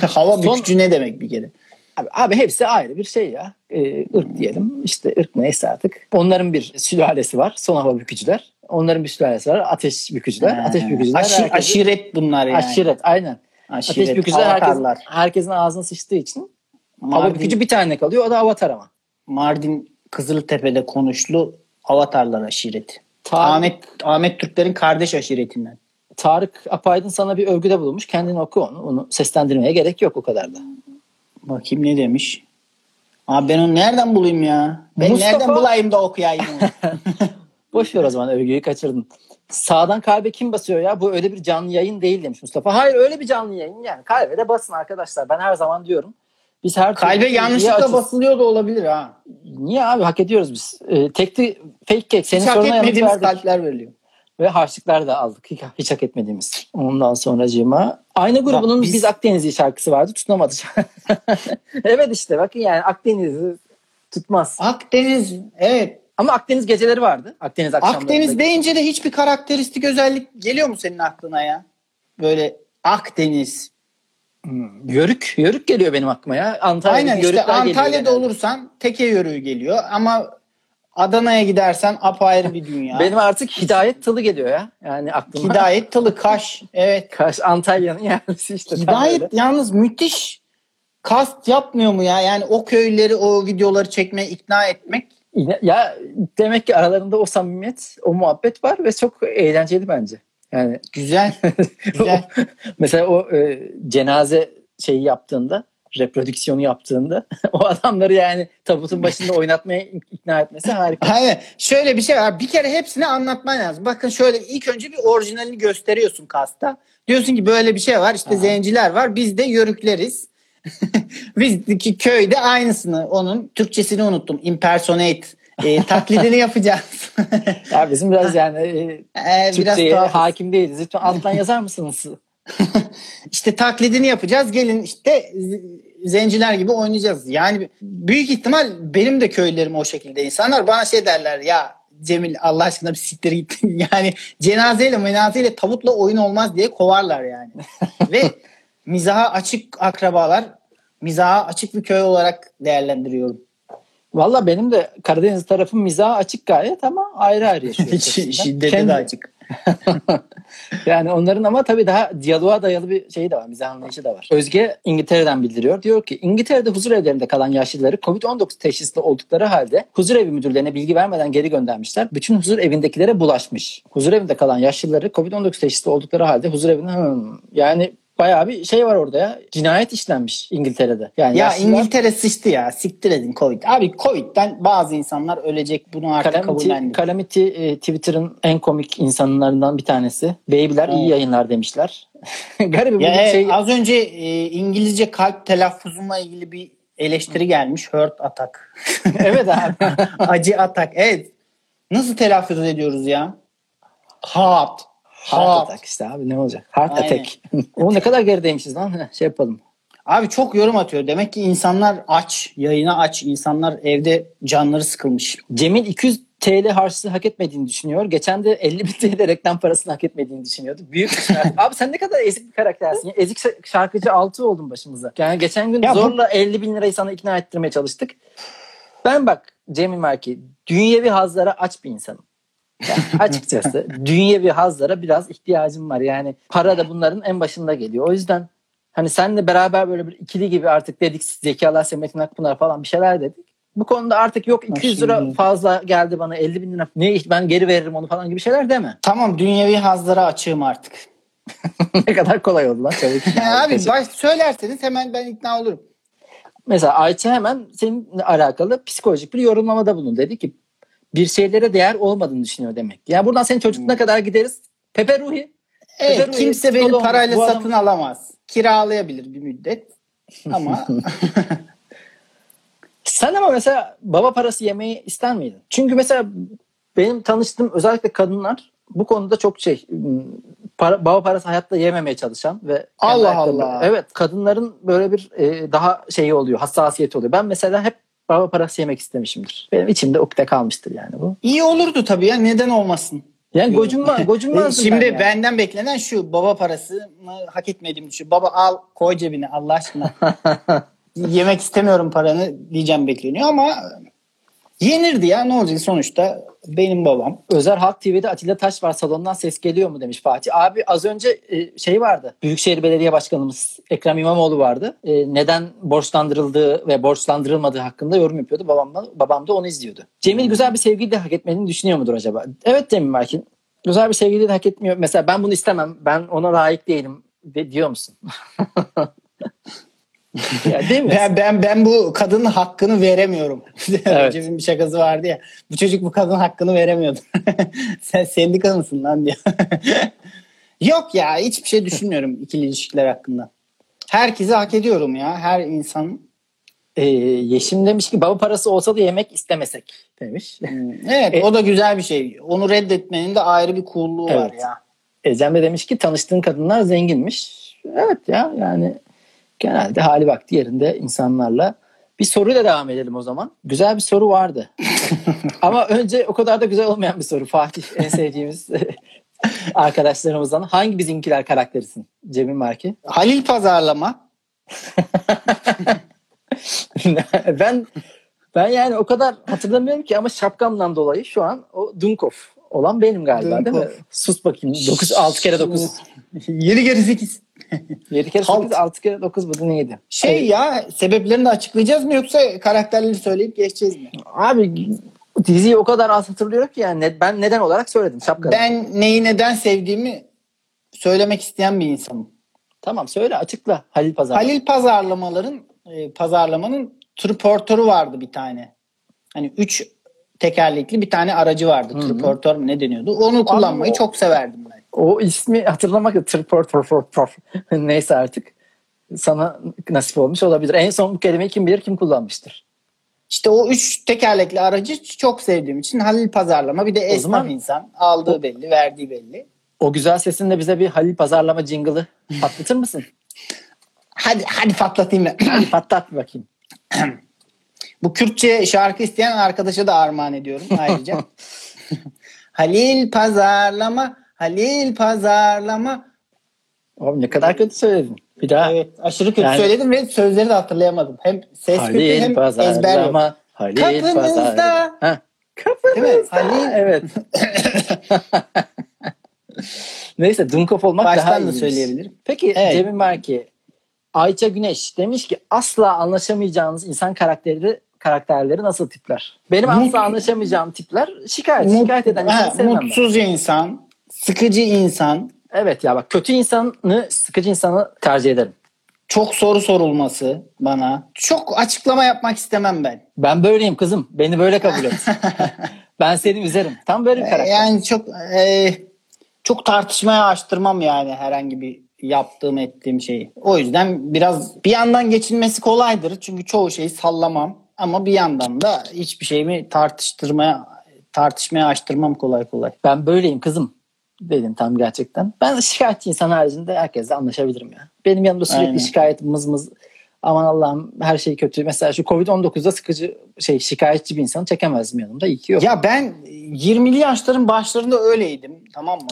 <laughs> Hava Son- bükücü ne demek bir kere? Abi, abi hepsi ayrı bir şey ya. Ee, ırk diyelim. İşte ırk neyse artık. Onların bir sülalesi var. Son hava bükücüler. Onların bir sülalesi var. Ateş bükücüler. Ha, ateş bükücüler. aşi- herkes- aşiret bunlar yani. Aşiret aynen. Aşiret, ateş bükücüler herkes, herkesin ağzına sıçtığı için hava Mardin, bükücü bir tane kalıyor. O da avatar ama. Mardin Kızıltepe'de konuşlu avatarlar aşireti. Tarık, Ahmet Ahmet Türklerin kardeş aşiretinden. Tarık Apaydın sana bir övgüde bulunmuş. Kendin oku onu. Onu seslendirmeye gerek yok o kadar da. Bakayım ne demiş. Abi ben onu nereden bulayım ya? Ben Mustafa- nereden bulayım da okuyayım? <laughs> Boş ver o zaman övgüyü kaçırdın. Sağdan kalbe kim basıyor ya? Bu öyle bir canlı yayın değil demiş Mustafa. Hayır öyle bir canlı yayın yani. Kalbe de basın arkadaşlar. Ben her zaman diyorum. Biz her Kalbe bilgiye yanlışlıkla açız. basılıyor da olabilir ha. Niye abi? Hak ediyoruz biz. Ee, tekli fake cake. Senin Hiç hak soruna etmediğimiz verdik. kalpler veriliyor. Ve harçlıklar da aldık. Hiç, hiç hak etmediğimiz. Ondan sonracığıma. Aynı grubunun biz- biz, Akdenizli şarkısı vardı. Tutunamadı. <laughs> evet işte bakın yani Akdeniz'i tutmaz. Akdeniz evet. Ama Akdeniz geceleri vardı. Akdeniz akşamları. Akdeniz deyince de hiçbir karakteristik özellik geliyor mu senin aklına ya? Böyle Akdeniz. Yörük. Yörük geliyor benim aklıma ya. Antalya'da Aynen işte Antalya'da olursan teke yörüğü geliyor ama Adana'ya gidersen apayrı bir dünya. <laughs> Benim artık hidayet tılı geliyor ya. Yani aklıma. Hidayet Tılı Kaş. Evet. <laughs> Kaş Antalya'nın yerlisi işte. Hidayet yalnız müthiş kast yapmıyor mu ya? Yani o köyleri o videoları çekmeye ikna etmek. Ya demek ki aralarında o samimiyet, o muhabbet var ve çok eğlenceli bence. Yani Güzel. <laughs> Güzel. mesela o e, cenaze şeyi yaptığında, reprodüksiyonu yaptığında <laughs> o adamları yani tabutun başında oynatmaya ikna etmesi harika. Aynen. Şöyle bir şey var. Bir kere hepsini anlatman lazım. Bakın şöyle ilk önce bir orijinalini gösteriyorsun kasta. Diyorsun ki böyle bir şey var. İşte Aha. zenciler var. Biz de yörükleriz. <laughs> Bizdeki köyde aynısını onun Türkçesini unuttum. Impersonate e, taklidini yapacağız. Ya bizim biraz yani e, Ee, biraz Türkçe'ye tuhafız. hakim değiliz. Lütfen alttan yazar mısınız? <laughs> İşte taklidini yapacağız. Gelin işte zenciler gibi oynayacağız. Yani büyük ihtimal benim de köylerim o şekilde. İnsanlar bana şey derler ya Cemil Allah aşkına bir siktir git. <laughs> yani cenazeyle menazeyle tavutla oyun olmaz diye kovarlar yani. <laughs> Ve mizaha açık akrabalar mizaha açık bir köy olarak değerlendiriyorum. Valla benim de Karadeniz tarafım mizaha açık gayet ama ayrı ayrı <laughs> aslında. Şiddete Kendi- de açık. <laughs> yani onların ama tabii daha diyaloğa dayalı bir şeyi de var. Mizah anlayışı da var. Özge İngiltere'den bildiriyor. Diyor ki İngiltere'de huzur evlerinde kalan yaşlıları COVID-19 teşhisli oldukları halde huzur evi müdürlerine bilgi vermeden geri göndermişler. Bütün huzur evindekilere bulaşmış. Huzur evinde kalan yaşlıları COVID-19 teşhisli oldukları halde huzur evinde hmm, yani bayağı bir şey var orada ya. Cinayet işlenmiş İngiltere'de. Yani Ya yaşlılar- İngiltere sıçtı ya. Siktir edin Covid. Abi Covid'den bazı insanlar ölecek. Bunu artık Calamity, kabullendik. Calamity e, Twitter'ın en komik insanlarından bir tanesi. İyi Evet. yayınlar demişler. <laughs> Garip Ya bir evet, şey. az önce e, İngilizce kalp telaffuzumla ilgili bir eleştiri gelmiş. Hurt attack. <laughs> evet abi. <laughs> Acı atak. Evet. Nasıl telaffuz ediyoruz ya? Heart. Heart Heart. attack işte abi ne olacak? Heart Aynen. attack. <laughs> o ne kadar gerideymişiz lan. Şey yapalım. Abi çok yorum atıyor. Demek ki insanlar aç, yayına aç. İnsanlar evde canları sıkılmış. Cemil 200 TL harçlığı hak etmediğini düşünüyor. Geçen de 50 bin TL reklam parasını hak etmediğini düşünüyordu. Büyük. <laughs> Abi sen ne kadar ezik bir karaktersin. ya. Ezik şarkıcı altı oldun başımıza. Yani geçen gün Ya bu- zorla 50 bin lirayı sana ikna ettirmeye çalıştık. Ben bak Cemil Merki dünyevi hazlara aç bir insanım. Yani açıkçası dünyevi hazlara biraz ihtiyacım var. Yani para da bunların en başında geliyor. O yüzden hani senle beraber böyle bir ikili gibi artık dedik Zeki Alasya, Metin Akpınar falan bir şeyler dedik. Bu konuda artık yok 200 lira fazla geldi bana 50 bin lira ne ben geri veririm onu falan gibi şeyler deme. Tamam dünyevi hazlara açığım artık. <laughs> ne kadar kolay oldu lan çabuk. <laughs> Abi baş söylerseniz hemen ben ikna olurum. Mesela Ayça hemen seninle alakalı psikolojik bir yorumlamada bulundu. Dedi ki bir şeylere değer olmadığını düşünüyor demek. Yani buradan senin çocukluğuna kadar gideriz. Pepe Ruhi. Evet Pepe Ruhi, kimse beni psikolog, parayla adam- satın alamaz. Kiralayabilir bir müddet. Ama <laughs> Sen ama mesela baba parası yemeyi ister miydin? Çünkü mesela benim tanıştığım özellikle kadınlar bu konuda çok şey para, baba parası hayatta yememeye çalışan ve Allah Allah. Evet kadınların böyle bir e, daha şeyi oluyor hassasiyeti oluyor. Ben mesela hep baba parası yemek istemişimdir. Benim içimde ukde kalmıştır yani bu. iyi olurdu tabii ya neden olmasın? Yani gocunma, <laughs> gocunmazdım Şimdi ben yani. benden beklenen şu baba parasını hak etmediğim şu baba al koy cebine Allah aşkına. <laughs> Yemek istemiyorum paranı diyeceğim bekleniyor ama yenirdi ya ne olacak sonuçta benim babam. Özel Halk TV'de Atilla Taş var salondan ses geliyor mu demiş Fatih. Abi az önce e, şey vardı. Büyükşehir Belediye Başkanımız Ekrem İmamoğlu vardı. E, neden borçlandırıldığı ve borçlandırılmadığı hakkında yorum yapıyordu. Babam da, babam da onu izliyordu. Cemil güzel bir sevgiyi de hak etmediğini düşünüyor mudur acaba? Evet Cemil Merkin. Güzel bir sevgiliyi de hak etmiyor. Mesela ben bunu istemem. Ben ona layık değilim de, diyor musun? <laughs> <laughs> ya değil mi? Ben, ben ben bu kadının hakkını veremiyorum. <laughs> Evet. Recep'in bir şakası vardı ya. Bu çocuk bu kadının hakkını veremiyordu. <laughs> Sen sendika mısın lan diyor. Yok ya hiçbir şey düşünmüyorum ikili ilişkiler hakkında. Herkese hak ediyorum ya. Her insan. E, Yeşim demiş ki baba parası olsa da yemek istemesek demiş. Evet E- o da güzel bir şey. Onu reddetmenin de ayrı bir coolluğu var Evet. ya. Ecem de demiş ki tanıştığın kadınlar zenginmiş. Evet ya yani genelde hali vakti yerinde insanlarla. Bir soruyla devam edelim o zaman. Güzel bir soru vardı. <laughs> Ama önce o kadar da güzel olmayan bir soru. Fatih en sevdiğimiz <laughs> arkadaşlarımızdan. Hangi bizimkiler karakterisin Cemil Marki? Halil pazarlama. <laughs> ben ben yani o kadar hatırlamıyorum ki ama şapkamdan dolayı şu an o Dunkov olan benim galiba değil mi? Dunkov. Sus bakayım. 9 6 kere 9. Yeri geri 8. 7 kere Halt. 8 6 kere 9 bu da neydi? Şey ya sebeplerini de açıklayacağız mı yoksa karakterleri söyleyip geçeceğiz mi? Abi diziyi o kadar az hatırlıyorum ki yani ben neden olarak söyledim şapkadan. Ben neyi neden sevdiğimi söylemek isteyen bir insanım. Tamam söyle açıkla Halil Pazar. Halil pazarlamaların e, pazarlamanın triportörü vardı bir tane. Hani üç tekerlekli bir tane aracı vardı. Hı hı. Triportör mü ne deniyordu? Onu kullanmayı o- çok severdim ben. O ismi hatırlamak da tırpor tırpor tırpor. <laughs> Neyse artık sana nasip olmuş olabilir. En son bu kelimeyi kim bilir kim kullanmıştır. İşte o üç tekerlekli aracı çok sevdiğim için Halil pazarlama bir de esnaf zaman- insan. Aldığı O- belli, verdiği belli. O güzel sesinle bize bir Halil Pazarlama jingle'ı patlatır mısın? <laughs> Hadi hadi patlatayım ben. Hadi patlat bakayım. <clears throat> Bu Kürtçe şarkı isteyen arkadaşa da armağan ediyorum ayrıca. <laughs> Halil pazarlama, Halil pazarlama. Oğlum ne kadar kötü söyledin. Bir daha. Evet, aşırı kötü Yani- söyledim ve sözleri de hatırlayamadım. Hem ses kötü Halil hem ezber yok. Pazarlama. Halil Kapınızda. Pazarlama. Ha. Değil mi? Kapınızda. Halil. Evet. <laughs> Neyse Dunkov olmak daha Baştan da söyleyebilirim. Peki Evet. Cemil Merki, Ayça Güneş demiş ki asla anlaşamayacağınız insan karakteri karakterleri nasıl tipler? Benim Mut- asla anlaşamayacağım tipler şikayet. Mut- şikayet eden Ha, insanı sevmem ben. mutsuz insan, sıkıcı insan, Evet ya bak kötü insanı sıkıcı insanı tercih ederim. çok soru sorulması bana. Çok açıklama yapmak istemem ben. Ben böyleyim kızım. Beni böyle kabul et. <laughs> ben seni üzerim. Tam böyle bir karakter. Yani çok e, çok tartışmaya açtırmam yani herhangi bir yaptığım ettiğim şeyi. O yüzden biraz bir yandan geçilmesi kolaydır. Çünkü çoğu şeyi sallamam. Ama bir yandan da hiçbir şeyimi tartıştırmaya tartışmaya açtırmam kolay kolay. Ben böyleyim kızım dedin tam gerçekten. Ben şikayetçi insan haricinde herkesle anlaşabilirim ya. Benim yanımda sürekli Aynen. şikayet mız mız aman Allah'ım her şey kötü. Mesela şu Covid-19'da sıkıcı şey şikayetçi bir insanı çekemezdim yanımda. İyi ki yok. Ya ben 20'li yaşların başlarında öyleydim tamam mı?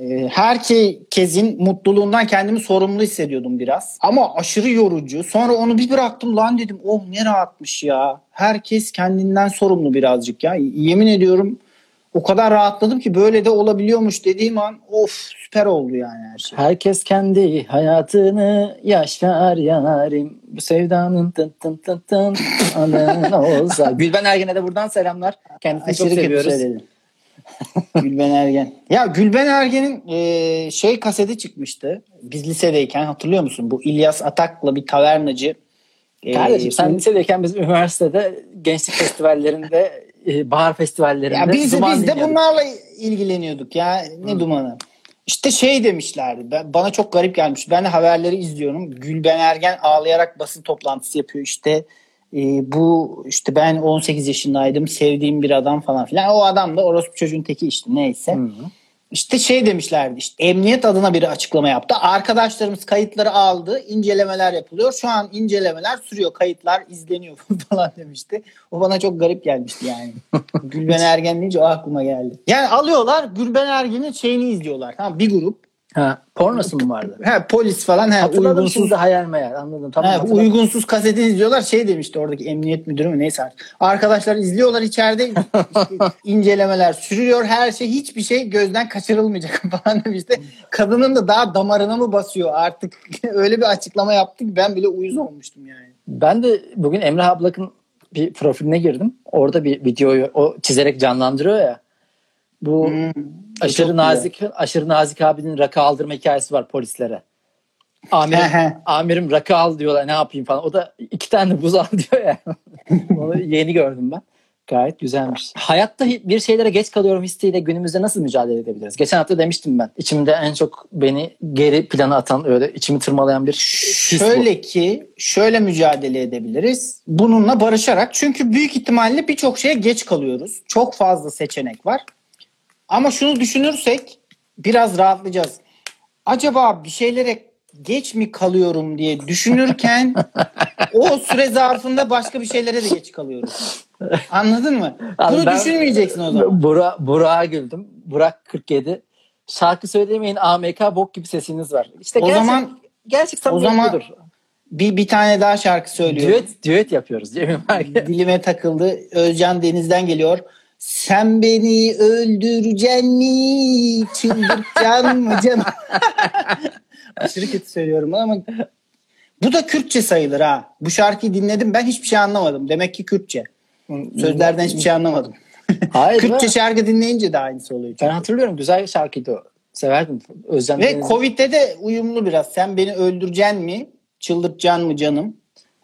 Ee, herkesin mutluluğundan kendimi sorumlu hissediyordum biraz. Ama aşırı yorucu. Sonra onu bir bıraktım lan dedim oh ne rahatmış ya. Herkes kendinden sorumlu birazcık ya. Yemin ediyorum o kadar rahatladım ki böyle de olabiliyormuş dediğim an of süper oldu yani her şey. Herkes kendi hayatını yaşar yarim. Bu sevdanın tın tın tın tın <laughs> anın olsa. Gülben Ergen'e de buradan selamlar. Kendisini Aşırı çok seviyoruz. <laughs> Gülben Ergen. Ya Gülben Ergen'in e, şey kaseti çıkmıştı. Biz lisedeyken hatırlıyor musun? Bu İlyas Atak'la bir tavernacı. e, Kardeşim sen bu- lisedeyken biz üniversitede gençlik festivallerinde, e, bahar festivallerinde Ya biz duman biz de dinliyorduk. bunlarla ilgileniyorduk ya. Ne dumanı. İşte şey demişlerdi. Ben, bana çok garip gelmiş. Ben de haberleri izliyorum. Gülben Ergen ağlayarak basın toplantısı yapıyor işte. e, bu işte ben 18 yaşındaydım. Sevdiğim bir adam falan filan. O adam da orospu çocuğun teki işte neyse. Hı hı. İşte şey demişlerdi işte emniyet adına bir açıklama yaptı. Arkadaşlarımız kayıtları aldı. incelemeler yapılıyor. Şu an incelemeler sürüyor. Kayıtlar izleniyor <laughs> falan demişti. O bana çok garip gelmişti yani. <laughs> Gülben Ergen deyince o aklıma geldi. Yani alıyorlar Gülben Ergen'in şeyini izliyorlar. Tamam bir grup. Ha, pornosu mu vardı? Ha, polis falan ha, Hatırladım uygunsuz şimdi hayal meyal anladım. Tamam, Ha, hatırladım. uygunsuz kaseti izliyorlar. Şey demişti oradaki emniyet müdürü mü neyse artık. Arkadaşlar izliyorlar içeride işte <laughs> incelemeler sürüyor. Her şey hiçbir şey gözden kaçırılmayacak <laughs> falan demişti. Kadının da daha damarına mı basıyor artık <laughs> öyle bir açıklama yaptı ki ben bile uyuz olmuştum yani. Ben de bugün Emrah Ablak'ın bir profiline girdim. Orada bir videoyu o çizerek canlandırıyor ya. Bu Hmm, aşırı çok güzel. nazik aşırı nazik abinin rakı aldırma hikayesi var polislere. Amirim, amirim rakı al diyorlar ne yapayım falan. O da iki tane buz <laughs> al diyor ya. Onu yeni gördüm ben. Gayet güzelmiş. Hayatta bir şeylere geç kalıyorum hissiyle günümüzde nasıl mücadele edebiliriz? Geçen hafta demiştim ben. İçimde en çok beni geri plana atan öyle içimi tırmalayan bir his bu. Şöyle ki şöyle mücadele edebiliriz. Bununla barışarak çünkü büyük ihtimalle birçok şeye geç kalıyoruz. Çok fazla seçenek var. Ama şunu düşünürsek biraz rahatlayacağız. Acaba bir şeylere geç mi kalıyorum diye düşünürken <laughs> o süre zarfında başka bir şeylere de geç kalıyoruz. Anladın mı? Abi Bunu ben- düşünmeyeceksin o zaman. Bura, Burak'a güldüm. Burak 47. Şarkı söylemeyin AMK bok gibi sesiniz var. İşte O gerçek, zaman- gerçek o zaman budur. Bir, bir tane daha şarkı söylüyorum. Düet, düet yapıyoruz Cemil. Dilime takıldı. Özcan Deniz'den geliyor. Sen beni öldüreceksin mi? Çıldırtacaksın mı canım? <laughs> Aşırı kötü söylüyorum ama bu da Kürtçe sayılır ha. Bu şarkıyı dinledim ben hiçbir şey anlamadım. Demek ki Kürtçe. Sözlerden hiçbir şey anlamadım. <laughs> Hayır. Kürtçe ben, şarkı dinleyince de aynısı oluyor. ben çünkü. hatırlıyorum. Güzel bir şarkıydı o. Severdim. Özcan Ve. Covid'de de uyumlu biraz. Sen beni öldüreceksin mi? Çıldırtacaksın mı canım?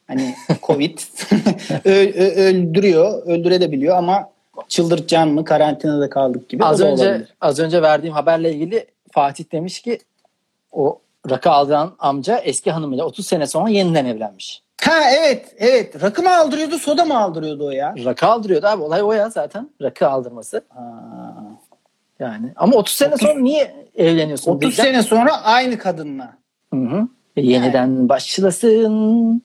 Hani Covid <laughs> ö- öldürüyor, öldürebiliyor ama çıldırtacaksın mı? Karantinada kaldık gibi. az önce olabilir. az önce verdiğim haberle ilgili Fatih demiş ki o rakı aldıran amca eski hanımıyla 30 sene sonra yeniden evlenmiş. Ha evet, evet. Rakı mı aldırıyordu, soda mı aldırıyordu o ya? Rakı aldırıyordu abi. Olay o ya zaten. Rakı aldırması. Aa, Yani. Ama 30 sene 30 sonra niye evleniyorsun? 30 diyeceğim. sene sonra aynı kadınla. Hı hı. E, Yeniden başlasın.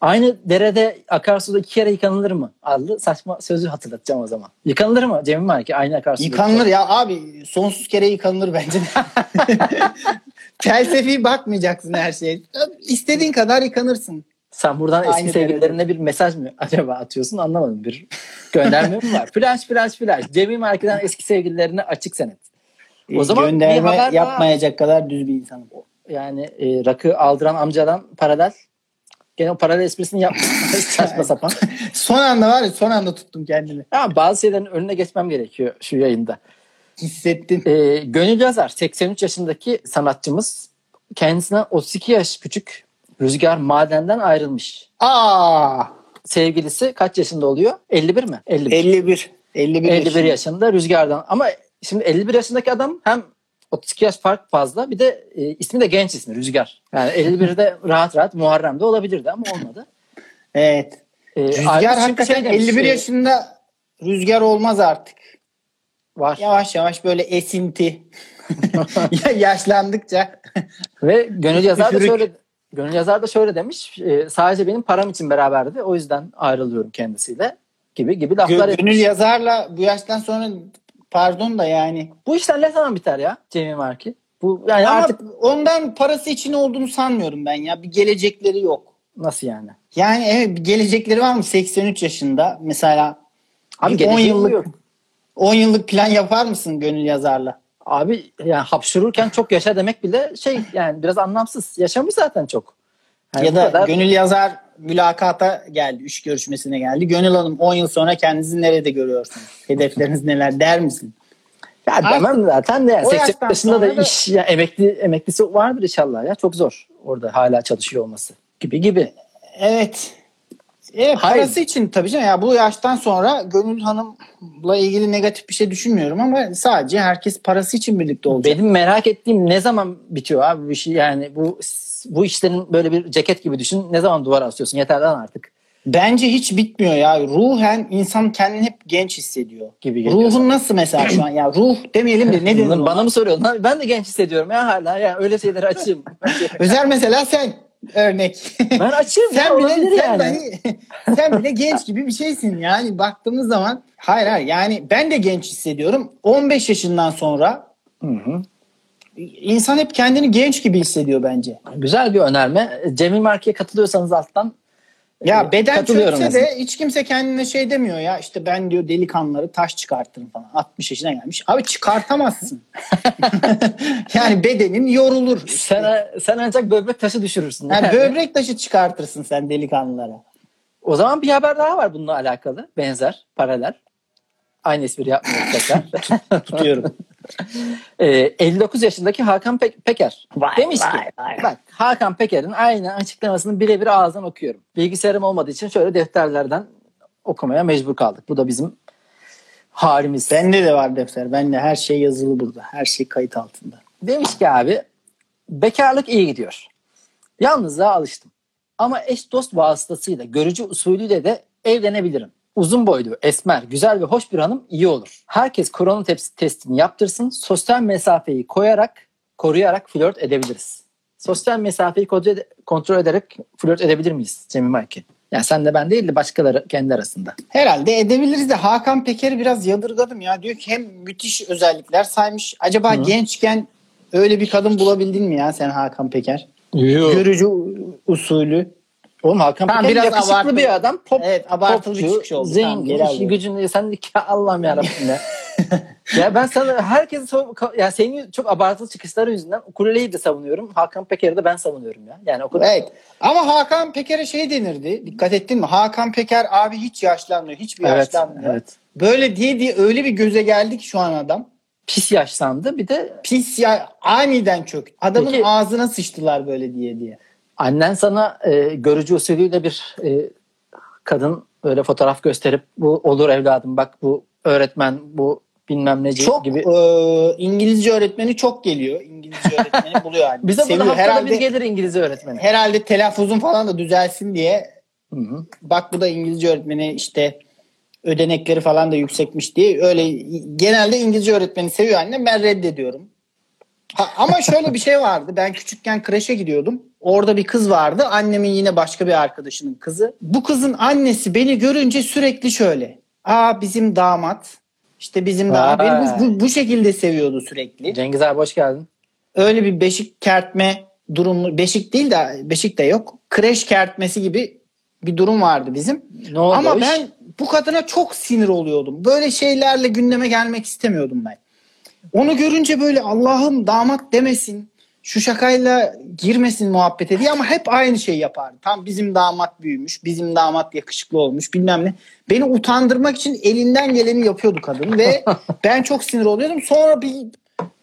Aynı derede akarsuda iki kere yıkanılır mı? Adlı saçma sözü hatırlatacağım o zaman. Yıkanılır mı Cemil Marki? Aynı akarsuda. Yıkanılır ya abi. Sonsuz kere yıkanılır bence. <laughs> Felsefi bakmayacaksın her şeye. İstediğin kadar yıkanırsın. Sen buradan eski Aynı sevgililerine bir mesaj mı acaba atıyorsun anlamadım. Bir gönderme mi var? Flash flash flash. Cemil Marki'den eski sevgililerine açık senet. O zaman bir Gönderme haber daha- yapmayacak kadar düz bir insanım. Yani e, rakı aldıran amcadan paralel. Gene o paralel esprisini yapmış. <laughs> Saçma sapan. Son anda var ya son anda tuttum kendimi. Ama bazı şeylerin önüne geçmem gerekiyor şu yayında. Hissettin. E, Gönül Yazar 83 yaşındaki sanatçımız kendisinden 32 yaş küçük Rüzgar Maden'den ayrılmış. Aa, Sevgilisi kaç yaşında oluyor? 51 mi? 51. 51. 51, 51 yaşında. yaşında Rüzgar'dan. Ama şimdi 51 yaşındaki adam hem 32 yaş fark fazla bir de e, ismi de genç ismi Rüzgar. Yani 51'de <laughs> rahat rahat Muharrem'de olabilirdi ama olmadı. Evet. E, Rüzgar çünkü hakikaten şey demiş, 51 e, yaşında rüzgar olmaz artık. var. Yavaş yavaş böyle esinti. <laughs> Ya Yaşlandıkça. Ve Gönül Yazar da şöyle Gönül yazar da şöyle demiş. e, sadece benim param için beraberdi. O yüzden ayrılıyorum kendisiyle gibi gibi laflar Gö- etmiş. Gönül yazarla bu yaştan sonra pardon da yani. Bu işler ne zaman biter ya Cemil Marki? Bu yani Ama artık ondan parası için olduğunu sanmıyorum ben ya. Bir gelecekleri yok. nasıl yani? Yani evet bir gelecekleri var mı 83 yaşında mesela Abi bir 10 geleceği yıllık yok. 10 yıllık plan yapar mısın gönül yazarla? Abi yani hapşururken çok yaşa demek bile şey yani biraz anlamsız. Yaşamış zaten çok. Yani ya da kadar- gönül yazar mülakata geldi, iş görüşmesine geldi. Gönül Hanım 10 yıl sonra kendinizi nerede görüyorsunuz? Hedefleriniz neler der misin? Ya demem zaten de yani O 80 yaştan yaşında da da- iş ya emekli emeklisi vardır inşallah ya çok zor orada hala çalışıyor olması gibi gibi. Evet. E, Hayır. parası için tabii canım. Ya bu yaştan sonra Gönül Hanım'la ilgili negatif bir şey düşünmüyorum ama sadece herkes parası için birlikte olacak. Benim merak ettiğim ne zaman bitiyor abi bu işi yani bu bu işlerin böyle bir ceket gibi düşün. Ne zaman duvara asıyorsun? Yeter lan artık Bence hiç bitmiyor ya. Ruhen insan kendini hep genç hissediyor. gibi geliyor. Ruhun nasıl mesela şu an? Ya ruh demeyelim de ne denir ona? bana mı soruyorsun? Ben de genç hissediyorum ya hala ya öyle şeyleri açayım. <laughs> Özel mesela sen örnek. ben <laughs> açayım ya sen bile olabilir sen, yani. dahi- <laughs> sen bile genç gibi bir şeysin yani baktığımız zaman. Hayır hayır yani ben de genç hissediyorum. 15 yaşından sonra Hı hı. insan hep kendini genç gibi hissediyor bence. Güzel bir önerme. Cemil Marki'ye katılıyorsanız alttan Ya e, beden çökse de hiç kimse kendine şey demiyor ya işte ben diyor delikanlıları taş çıkartırım falan. 60 yaşına gelmiş. Abi çıkartamazsın. <laughs> <laughs> yani bedenin yorulur. Sen, sen ancak böbrek taşı düşürürsün. Yani Yani. böbrek taşı çıkartırsın sen delikanlılara. O zaman bir haber daha var bununla alakalı. Benzer, paralel. Aynı espri yapmıyoruz tekrar. <laughs> Tutuyorum. <laughs> Ee, 59 yaşındaki Hakan Pe- Peker Vay, demiş vay, ki vay. bak Hakan Peker'in aynı açıklamasını birebir ağızdan okuyorum. Bilgisayarım olmadığı için şöyle defterlerden okumaya mecbur kaldık. Bu da bizim halimiz. Bende de var defter. Bende her şey yazılı burada. Her şey kayıt altında. Demiş ki abi bekarlık iyi gidiyor. Yalnızlığa alıştım. Ama eş dost vasıtasıyla görücü usulüyle de evlenebilirim. Uzun boylu, esmer, güzel ve hoş bir hanım iyi olur. Herkes korona tepsi testini yaptırsın. Sosyal mesafeyi koyarak, koruyarak flört edebiliriz. Sosyal mesafeyi kontrol, ede- kontrol ederek flört edebilir miyiz Cemil Marki? Yani sen de ben değil de başkaları kendi arasında. Herhalde edebiliriz de Hakan Peker'i biraz yadırgadım ya. Diyor ki hem müthiş özellikler saymış. Acaba Hı. gençken öyle bir kadın bulabildin mi ya sen Hakan Peker? Görücü u- usulü. Oğlum Hakan Tamam, Peker biraz yakışıklı abartılı. bir adam. Pop, Evet, abartılı bir popçu, çıkış oldu. Zengin, Tamam, işi gücünü sen Allah'ım yarabbim ya. <laughs> ya ben sana herkesi sav- ya senin çok abartılı çıkışları yüzünden ukuleleyi de savunuyorum. Hakan Peker'i de ben savunuyorum ya. Yani o kadar. Evet. Ama Hakan Peker'e şey denirdi. Dikkat ettin mi? Hakan Peker abi hiç yaşlanmıyor. Hiçbir Evet, yaşlanmıyor. evet. Böyle diye diye öyle bir göze geldi ki şu an adam. Pis yaşlandı. Bir de Pis ya aniden çöktü. Adamın Peki- ağzına sıçtılar böyle diye diye. Annen sana e, görücü usulüyle bir e, kadın böyle fotoğraf gösterip bu olur evladım bak bu öğretmen bu bilmem neci Çok gibi. e, İngilizce öğretmeni çok geliyor. İngilizce öğretmeni <laughs> buluyor yani. Bize burada Seviyor. haftada herhalde, bir gelir İngilizce öğretmeni. herhalde telaffuzun falan da düzelsin diye Hı hı. bak bu da İngilizce öğretmeni işte ödenekleri falan da yüksekmiş diye öyle genelde İngilizce öğretmeni seviyor annem ben reddediyorum. Ha, ama şöyle bir şey vardı. Ben küçükken kreşe gidiyordum. Orada bir kız vardı. Annemin yine başka bir arkadaşının kızı. Bu kızın annesi beni görünce sürekli şöyle. Aa bizim damat. İşte bizim damat. Beni bu, bu, bu şekilde seviyordu sürekli. Cengiz abi hoş geldin. Öyle bir beşik kertme durumu. Beşik değil de beşik de yok. Kreş kertmesi gibi bir durum vardı bizim. Ne oldu Ama iş? ben bu kadına çok sinir oluyordum. Böyle şeylerle gündeme gelmek istemiyordum ben. Onu görünce böyle Allah'ım damat demesin. Şu şakayla girmesin muhabbete diye ama hep aynı şey yapardı. Tam bizim damat büyümüş, bizim damat yakışıklı olmuş bilmem ne. Beni utandırmak için elinden geleni yapıyordu kadın ve <laughs> ben çok sinir oluyordum. Sonra bir,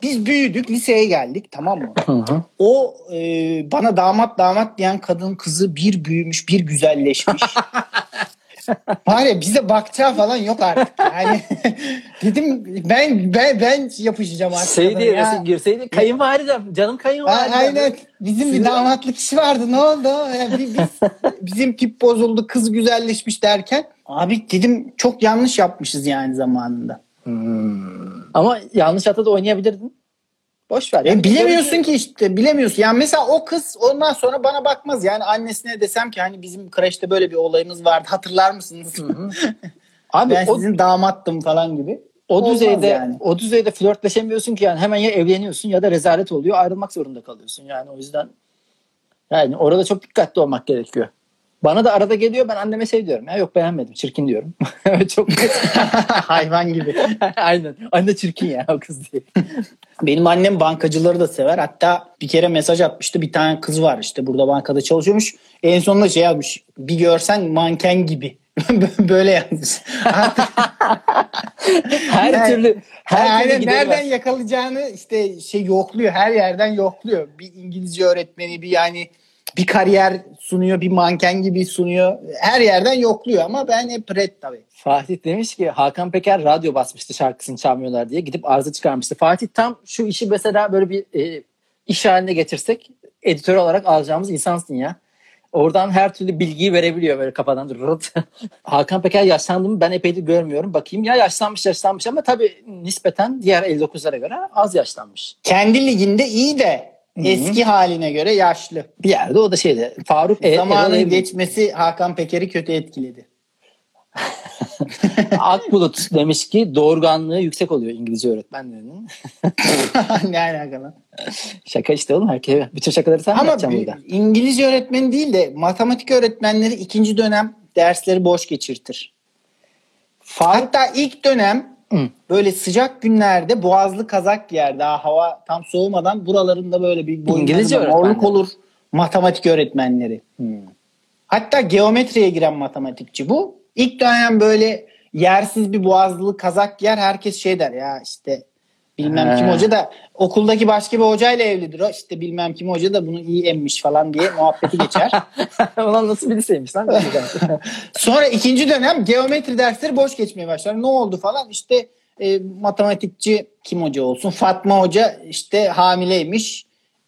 biz büyüdük, liseye geldik tamam mı? Hı hı. O e, bana damat damat diyen kadın kızı bir büyümüş, bir güzelleşmiş. <laughs> Ya bize bakacağı falan yok artık. Yani <laughs> dedim ben ben ben yapışacağım artık. Şey diye ya. resim girseydi kayınvalidem canım kayınvalidem. Aynen. Bizim bir Sinir- damatlık işi vardı. Ne oldu? Yani bi- biz, bizim tip bozuldu. Kız güzelleşmiş derken. Abi dedim çok yanlış yapmışız yani zamanında. Hmm. Ama yanlış hatta da oynayabilirdin. Boş ver. Yani bilemiyorsun ki işte bilemiyorsun. Yani mesela o kız ondan sonra bana bakmaz. Yani annesine desem ki hani bizim kreşte böyle bir olayımız vardı hatırlar mısınız? <laughs> Abi ben o, sizin damattım falan gibi. o olmaz düzeyde yani. o düzeyde flörtleşemiyorsun ki yani hemen ya evleniyorsun ya da rezalet oluyor ayrılmak zorunda kalıyorsun. Yani o yüzden yani orada çok dikkatli olmak gerekiyor. Bana da arada geliyor ben anneme şey diyorum. Ya yok beğenmedim çirkin diyorum. <laughs> çok <laughs> Hayvan gibi. <laughs> Aynen. Anne çirkin ya o kız diye. Benim annem bankacıları da sever. Hatta bir kere mesaj atmıştı. Bir tane kız var işte burada bankada çalışıyormuş. En sonunda şey yazmış. Bir görsen manken gibi. Böyle yazmış. Her Yani- türlü her türlü Aynen, gideri nereden yakalayacağını işte şey yokluyor. Her yerden yokluyor. Bir İngilizce öğretmeni bir yani bir kariyer sunuyor. Bir manken gibi sunuyor. Her yerden yokluyor ama ben hep red tabii. Fatih demiş ki Hakan Peker radyo basmıştı şarkısını çalmıyorlar diye gidip arıza çıkarmıştı. Fatih tam şu işi mesela böyle bir e, iş haline getirsek editör olarak alacağımız insansın ya. Oradan her türlü bilgiyi verebiliyor böyle kafadan. <laughs> Hakan Peker yaşlandı mı ben epeydir görmüyorum. Bakayım ya yaşlanmış yaşlanmış ama tabii nispeten diğer 59'lara göre az yaşlanmış. Kendi liginde iyi de Eski haline göre yaşlı. Bir yerde o da şeyde Faruk e, Zamanın Evgin- geçmesi Hakan Peker'i kötü etkiledi. <laughs> Akbulut demiş ki doğurganlığı yüksek oluyor İngilizce öğretmenlerinin. <laughs> ne alakalı? Şaka işte oğlum herkese. Bütün şakaları sen Ama yapacaksın burada? İngilizce öğretmeni değil de matematik öğretmenleri ikinci dönem dersleri boş geçirtir. Hatta ilk dönem Hı. böyle sıcak günlerde boğazlı kazak giyer. Daha hava tam soğumadan buralarında böyle bir İngilizce morluk olur matematik öğretmenleri. Hatta geometriye giren matematikçi bu. İlk dönem böyle yersiz bir boğazlı kazak giyer. Herkes şey der ya işte bilmem He. kim hoca da okuldaki başka bir hocayla evlidir o. İşte bilmem kim hoca da bunu iyi emmiş falan diye muhabbeti geçer. <laughs> Ulan nasıl bir liseymiş lan? <laughs> Sonra ikinci dönem geometri dersleri boş geçmeye başlar. Ne oldu falan işte e, matematikçi kim hoca olsun Fatma hoca işte hamileymiş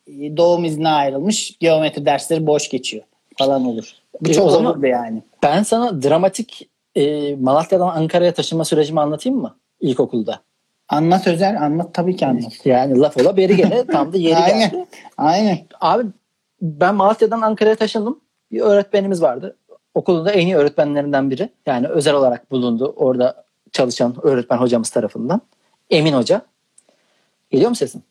e, doğum izni ayrılmış geometri dersleri boş geçiyor falan olur. Bu E, çok olurdu yani. ben sana dramatik e, Malatya'dan Ankara'ya taşınma sürecimi anlatayım mı? İlkokulda. Anlat Özer anlat tabii ki anlat. <laughs> Yani laf ola beri gele tam da yeri Aynen. geldi. Aynen. Abi ben Malatya'dan Ankara'ya taşındım. Bir öğretmenimiz vardı. Okulunda en iyi öğretmenlerinden biri. Yani özel olarak bulundu orada çalışan öğretmen hocamız tarafından. Emin Hoca. Geliyor mu sesin?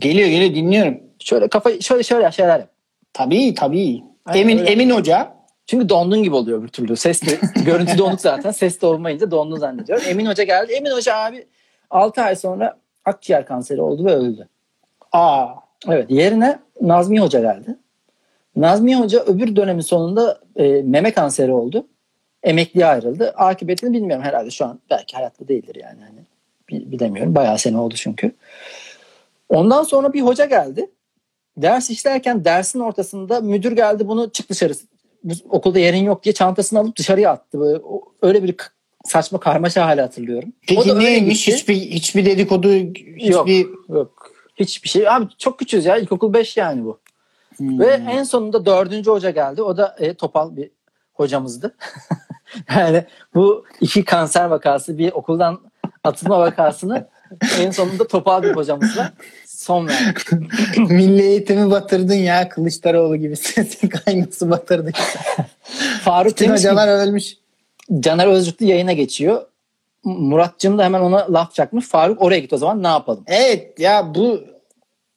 Geliyor geliyor dinliyorum. Şöyle kafayı şöyle şöyle şeyler yap. Tabii tabii. Aynen Emin öyle. Emin Hoca. Çünkü dondun gibi oluyor bir türlü. Ses de, görüntü donuk zaten. Ses de olmayınca dondun zannediyorum. Emin Hoca geldi. Emin Hoca abi 6 ay sonra akciğer kanseri oldu ve öldü. Aa. Evet yerine Nazmi Hoca geldi. Nazmi Hoca öbür dönemin sonunda e, meme kanseri oldu. Emekliye ayrıldı. Akıbetini bilmiyorum herhalde şu an. Belki hayatta değildir yani. Hani, bi- bilemiyorum. Bayağı sene oldu çünkü. Ondan sonra bir hoca geldi. Ders işlerken dersin ortasında müdür geldi bunu çık dışarı. Okulda yerin yok diye çantasını alıp dışarıya attı. Böyle, öyle bir saçma karmaşa hali hatırlıyorum. Peki neymiş? gitti. Hiçbir, hiçbir dedikodu, Yok. hiçbir... Yok. Hiçbir şey. Abi çok küçüğüz ya. İlkokul 5 yani bu. Hmm. Ve en sonunda dördüncü hoca geldi. O da e, topal bir hocamızdı. <laughs> yani bu iki kanser vakası bir okuldan atılma vakasını en sonunda topal bir hocamızla son verdi. <laughs> Milli eğitimi batırdın ya Kılıçdaroğlu gibi sesin kaynası <laughs> batırdın. Faruk Bütün demiş ki hocalar ölmüş. Caner Özcüklü yayına geçiyor. Muratcığım da hemen ona laf çakmış. Faruk oraya git o zaman ne yapalım? Evet ya bu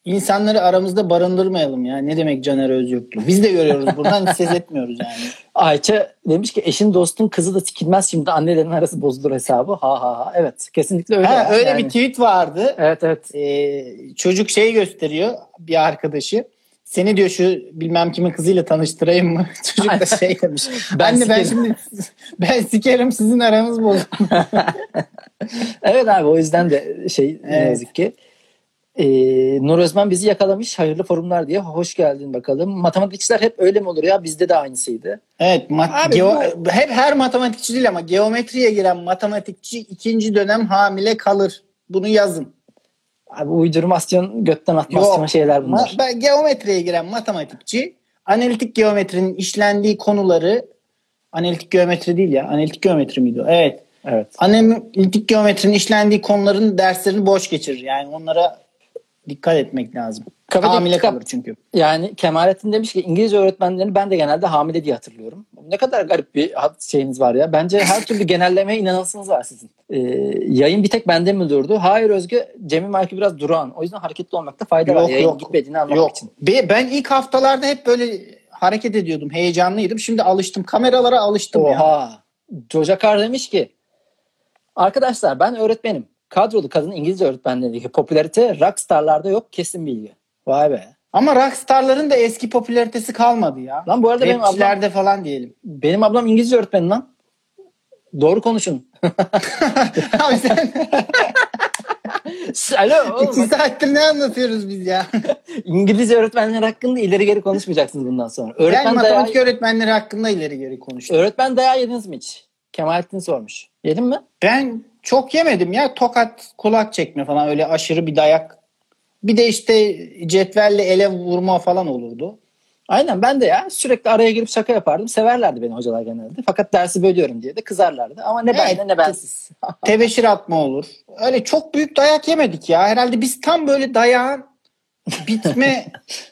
insanları aramızda barındırmayalım ya. Ne demek Caner Özyoklu? Biz de görüyoruz <laughs> buradan ses etmiyoruz yani. Ayça demiş ki eşin dostun kızı da sikilmez şimdi annelerin arası bozulur hesabı. Ha ha ha. Evet kesinlikle öyle. Ha, ya. öyle Yani- bir tweet vardı. Evet evet. Ee, çocuk şey gösteriyor bir arkadaşı. Seni diyor şu bilmem kimin kızıyla tanıştırayım mı? <laughs> Çocuk da şey demiş. <laughs> Ben Anne ben sikerim." şimdi ben sikerim sizin aranız bozulur. <laughs> Evet abi o yüzden de şey ne Evet. yazık ki. Ee, Nur Özmen bizi yakalamış hayırlı forumlar diye hoş geldin bakalım. Matematikçiler hep öyle mi olur ya bizde de aynısıydı. Evet, mat- Abi geo- hep her matematikçi değil ama geometriye giren matematikçi ikinci dönem hamile kalır. Bunu yazın. Abi uydurmasyon götten atmasyon şeyler bunlar. Ben geometriye giren matematikçi analitik geometrinin işlendiği konuları analitik geometri değil ya. Analitik geometri miydi? Evet. Evet. Analitik geometrinin işlendiği konuların derslerini boş geçirir. Yani onlara Dikkat etmek lazım. Kafede Hamile kitap- kalır çünkü. Yani Kemalettin demiş ki İngilizce öğretmenlerini ben de genelde hamile diye hatırlıyorum. Ne kadar garip bir şeyiniz var ya. Bence her türlü <laughs> genellemeye inanasınız var sizin. Ee, yayın bir tek bende mi durdu? Hayır Özge, Cem'in belki biraz durağan. O yüzden hareketli olmakta fayda var. Yok, Yayın yok. gitmediğini anlamak Yok. için. Be- Ben ilk haftalarda hep böyle hareket ediyordum. Heyecanlıydım. Şimdi alıştım. Kameralara alıştım ya. Oha. Jojakar demiş ki Arkadaşlar ben öğretmenim. Kadrolu kadın İngilizce öğretmenlerindeki popülarite rockstarlarda yok kesin bilgi. Vay be. Ama rockstarların da eski popülaritesi kalmadı ya. Lan bu arada benim ablam, falan diyelim. benim ablam İngilizce öğretmeni lan. Doğru konuşun. <laughs> Abi sen <laughs> Alo oğlum. iki saattir ne anlatıyoruz biz ya? <laughs> İngilizce öğretmenler hakkında ileri geri konuşmayacaksınız bundan sonra. ben Öğretmen matematik dayağı, öğretmenleri hakkında ileri geri konuştum. öğretmen dayağı yediniz mi hiç? Kemalettin sormuş. Yedin mi? Ben çok yemedim ya. Tokat, kulak çekme falan öyle aşırı bir dayak. Bir de işte cetvelle ele vurma falan olurdu. Aynen ben de ya sürekli araya girip şaka yapardım. Severlerdi beni hocalar genelde. Fakat dersi bölüyorum diye de kızarlardı. Ama ne Evet. benden ne bensiz. <laughs> Tebeşir atma olur. Öyle çok büyük dayak yemedik ya. Herhalde biz tam böyle dayağın bitme <laughs>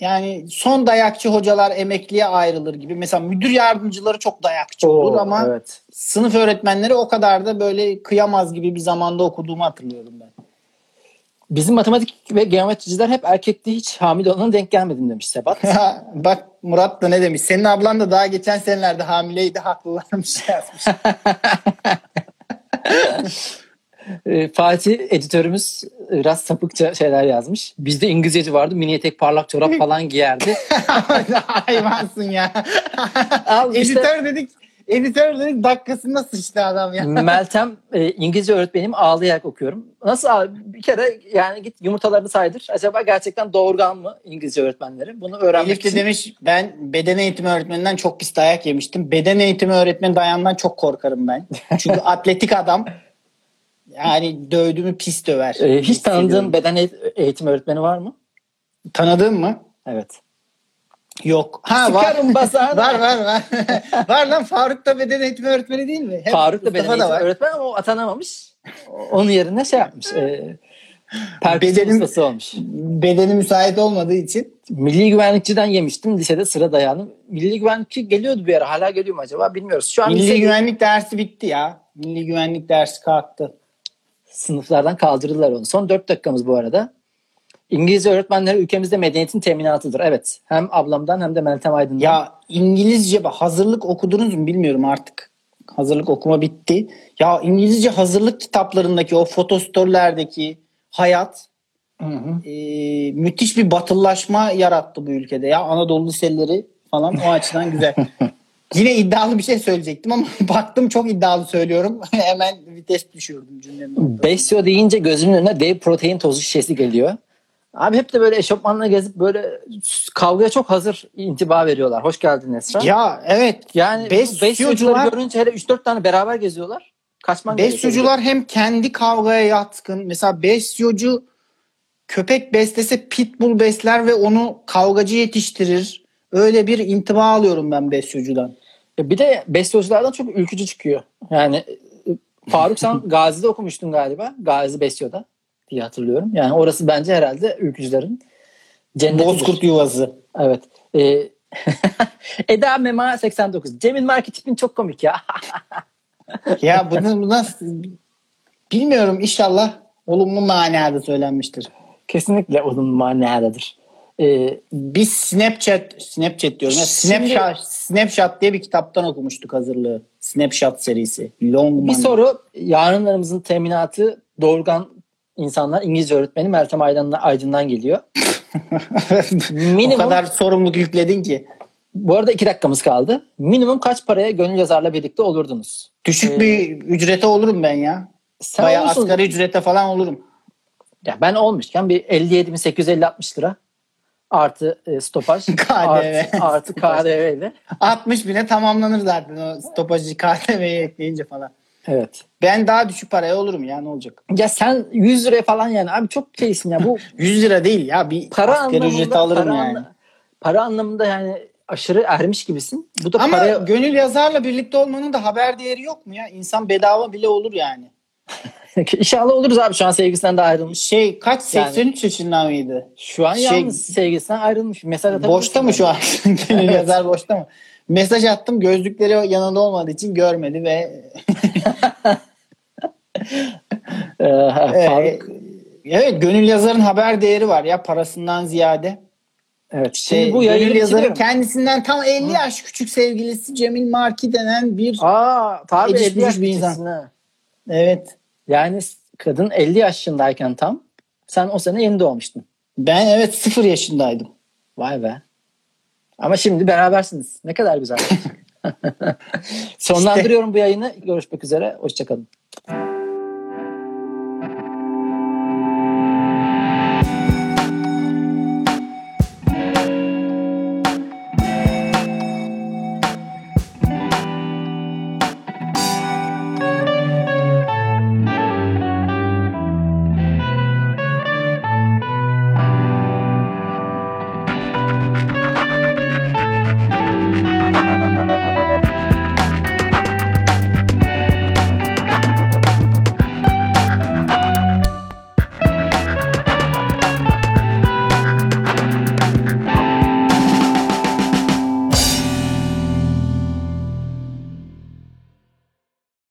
yani son dayakçı hocalar emekliye ayrılır gibi. Mesela müdür yardımcıları çok dayakçı olur Oo, ama evet. sınıf öğretmenleri o kadar da böyle kıyamaz gibi bir zamanda okuduğumu hatırlıyorum ben. Bizim matematik ve geometriciler hep erkekti hiç hamile olana denk gelmedim demiş Sebat. <laughs> Bak Murat da ne demiş? Senin ablan da daha geçen senelerde hamileydi haklılarmış yazmış. <laughs> Ee, Fatih editörümüz biraz sapıkça şeyler yazmış. Bizde İngilizceci vardı mini etek parlak çorap <laughs> falan giyerdi. <laughs> Hayvansın ya. <laughs> Al işte editör dedik. Editör dedik dakikasında sıçtı adam ya. Meltem e, İngilizce öğretmenim ağlayarak okuyorum. Nasıl abi? Bir kere yani git yumurtalarını saydır. Acaba gerçekten doğurgan mı İngilizce öğretmenleri? Bunu öğrenmek Elif de için. demiş ben beden eğitimi öğretmeninden çok pis dayak yemiştim. Beden eğitimi öğretmeni dayandan çok korkarım ben. Çünkü atletik adam yani dövdüğümü pis döver. E, hiç tanıdığın beden eğit- eğitim öğretmeni var mı? Tanıdığın mı? Evet. Yok. Ha var. Sıkarım basağına. <laughs> var var var. <laughs> var lan Faruk da beden eğitimi öğretmeni değil mi? Hep Faruk da beden eğitimi var. öğretmen ama o atanamamış. Onun yerine şey yapmış. E, Bedenim- olmuş. Bedeni müsait olmadığı için. Milli güvenlikçiden yemiştim lisede sıra dayağını. Milli güvenlikçi geliyordu bir ara. Hala geliyor mu acaba bilmiyoruz. Şu an Milli lise güvenlik dersi bitti ya. Milli güvenlik dersi kalktı. Sınıflardan kaldırdılar onu. Son 4 dakikamız bu arada. İngilizce öğretmenleri ülkemizde medeniyetin teminatıdır. Evet. Hem ablamdan hem de Meltem Aydın'dan. Ya İngilizce hazırlık okudunuz mu bilmiyorum artık. Hazırlık okuma bitti. Ya İngilizce hazırlık kitaplarındaki o fotostörlerdeki hayat Hı hı. e, müthiş bir batıllaşma yarattı bu ülkede ya. Anadolu liseleri falan o açıdan güzel. <laughs> Yine iddialı bir şey söyleyecektim ama <laughs> baktım çok iddialı söylüyorum. <laughs> Hemen vites düşürdüm cümlemin. Besyo deyince gözümün önüne dev protein tozu şişesi geliyor. Abi hep de böyle eşofmanla gezip böyle kavgaya çok hazır intiba veriyorlar. Hoş geldin Esra. Ya evet yani besyocular- besyocuları görünce hele 3-4 tane beraber geziyorlar. Kaçman. Besyocular hem kendi kavgaya yatkın. Mesela besyocu köpek beslese pitbull besler ve onu kavgacı yetiştirir. Öyle bir intiba alıyorum ben besyocudan. Bir de besyoculardan çok ülkücü çıkıyor. Yani e, Faruk sen <laughs> Gazi'de okumuştun galiba. Gazi Besyo'da diye hatırlıyorum. Yani orası bence herhalde ülkücülerin cennetidir. Bozkurt yuvası. Evet. Ee, <laughs> Eda Mema 89. Cem'in marketipin çok komik ya. <laughs> Ya bunu, bu nasıl bilmiyorum inşallah olumlu manada söylenmiştir. Kesinlikle onun manadadır. Ee, Biz Snapchat, Snapchat diyorum. ya, Snapchat, Snapchat diye bir kitaptan okumuştuk hazırlığı. Snapchat serisi. Long bir soru. Yarınlarımızın teminatı doğurgan insanlar İngilizce öğretmeni Meltem Aydın'dan, Aydın'dan geliyor. <laughs> o Minimum, kadar sorumluluk yükledin ki. bu arada iki dakikamız kaldı. Minimum kaç paraya gönül yazarla birlikte olurdunuz? Düşük Ee, bir ücrete olurum ben ya. Sen Bayağı olursun. asgari ücrete falan olurum. Ya ben olmuşken bir 57.850-60 lira artı e, stopaj <laughs> KDV. artı, artı KDV ile. 60 bine tamamlanır zaten o stopajı KDV'ye ekleyince falan. Evet. Ben daha düşük paraya olurum ya ne olacak? Ya sen 100 liraya falan yani abi çok şeysin ya bu <laughs> 100 lira değil ya bir para asgari ücreti alırım para, yani. anla- para anlamında yani aşırı ermiş gibisin. Bu da Ama paraya gönül yazarla birlikte olmanın da haber değeri yok mu ya? İnsan bedava bile olur yani. <laughs> İnşallah oluruz abi şu an sevgisinden de ayrılmış. Şey kaç Yani- 83 yaşında mıydı? Şu an Şey- yalnız sevgisinden ayrılmış. Mesaj Boşta mı şu an? <laughs> Evet. yazar boşta mı? Mesaj attım gözlükleri yanında olmadığı için görmedi ve <laughs> Ee, Ee, evet gönül yazarın haber değeri var ya parasından ziyade. evet. Şey, Şimdi bu yazarın bitiriyorum. kendisinden tam 50 yaş küçük sevgilisi Cemil Marki denen bir Aa tabii Yetişmiş 50 yaş bir insan. ha. evet Yani kadın 50 yaşındayken tam sen o sene yeni doğmuştun. ben evet sıfır yaşındaydım. Vay be. Ama şimdi berabersiniz. Ne kadar güzel. <laughs> Sonlandırıyorum bu yayını. Görüşmek üzere. Hoşçakalın.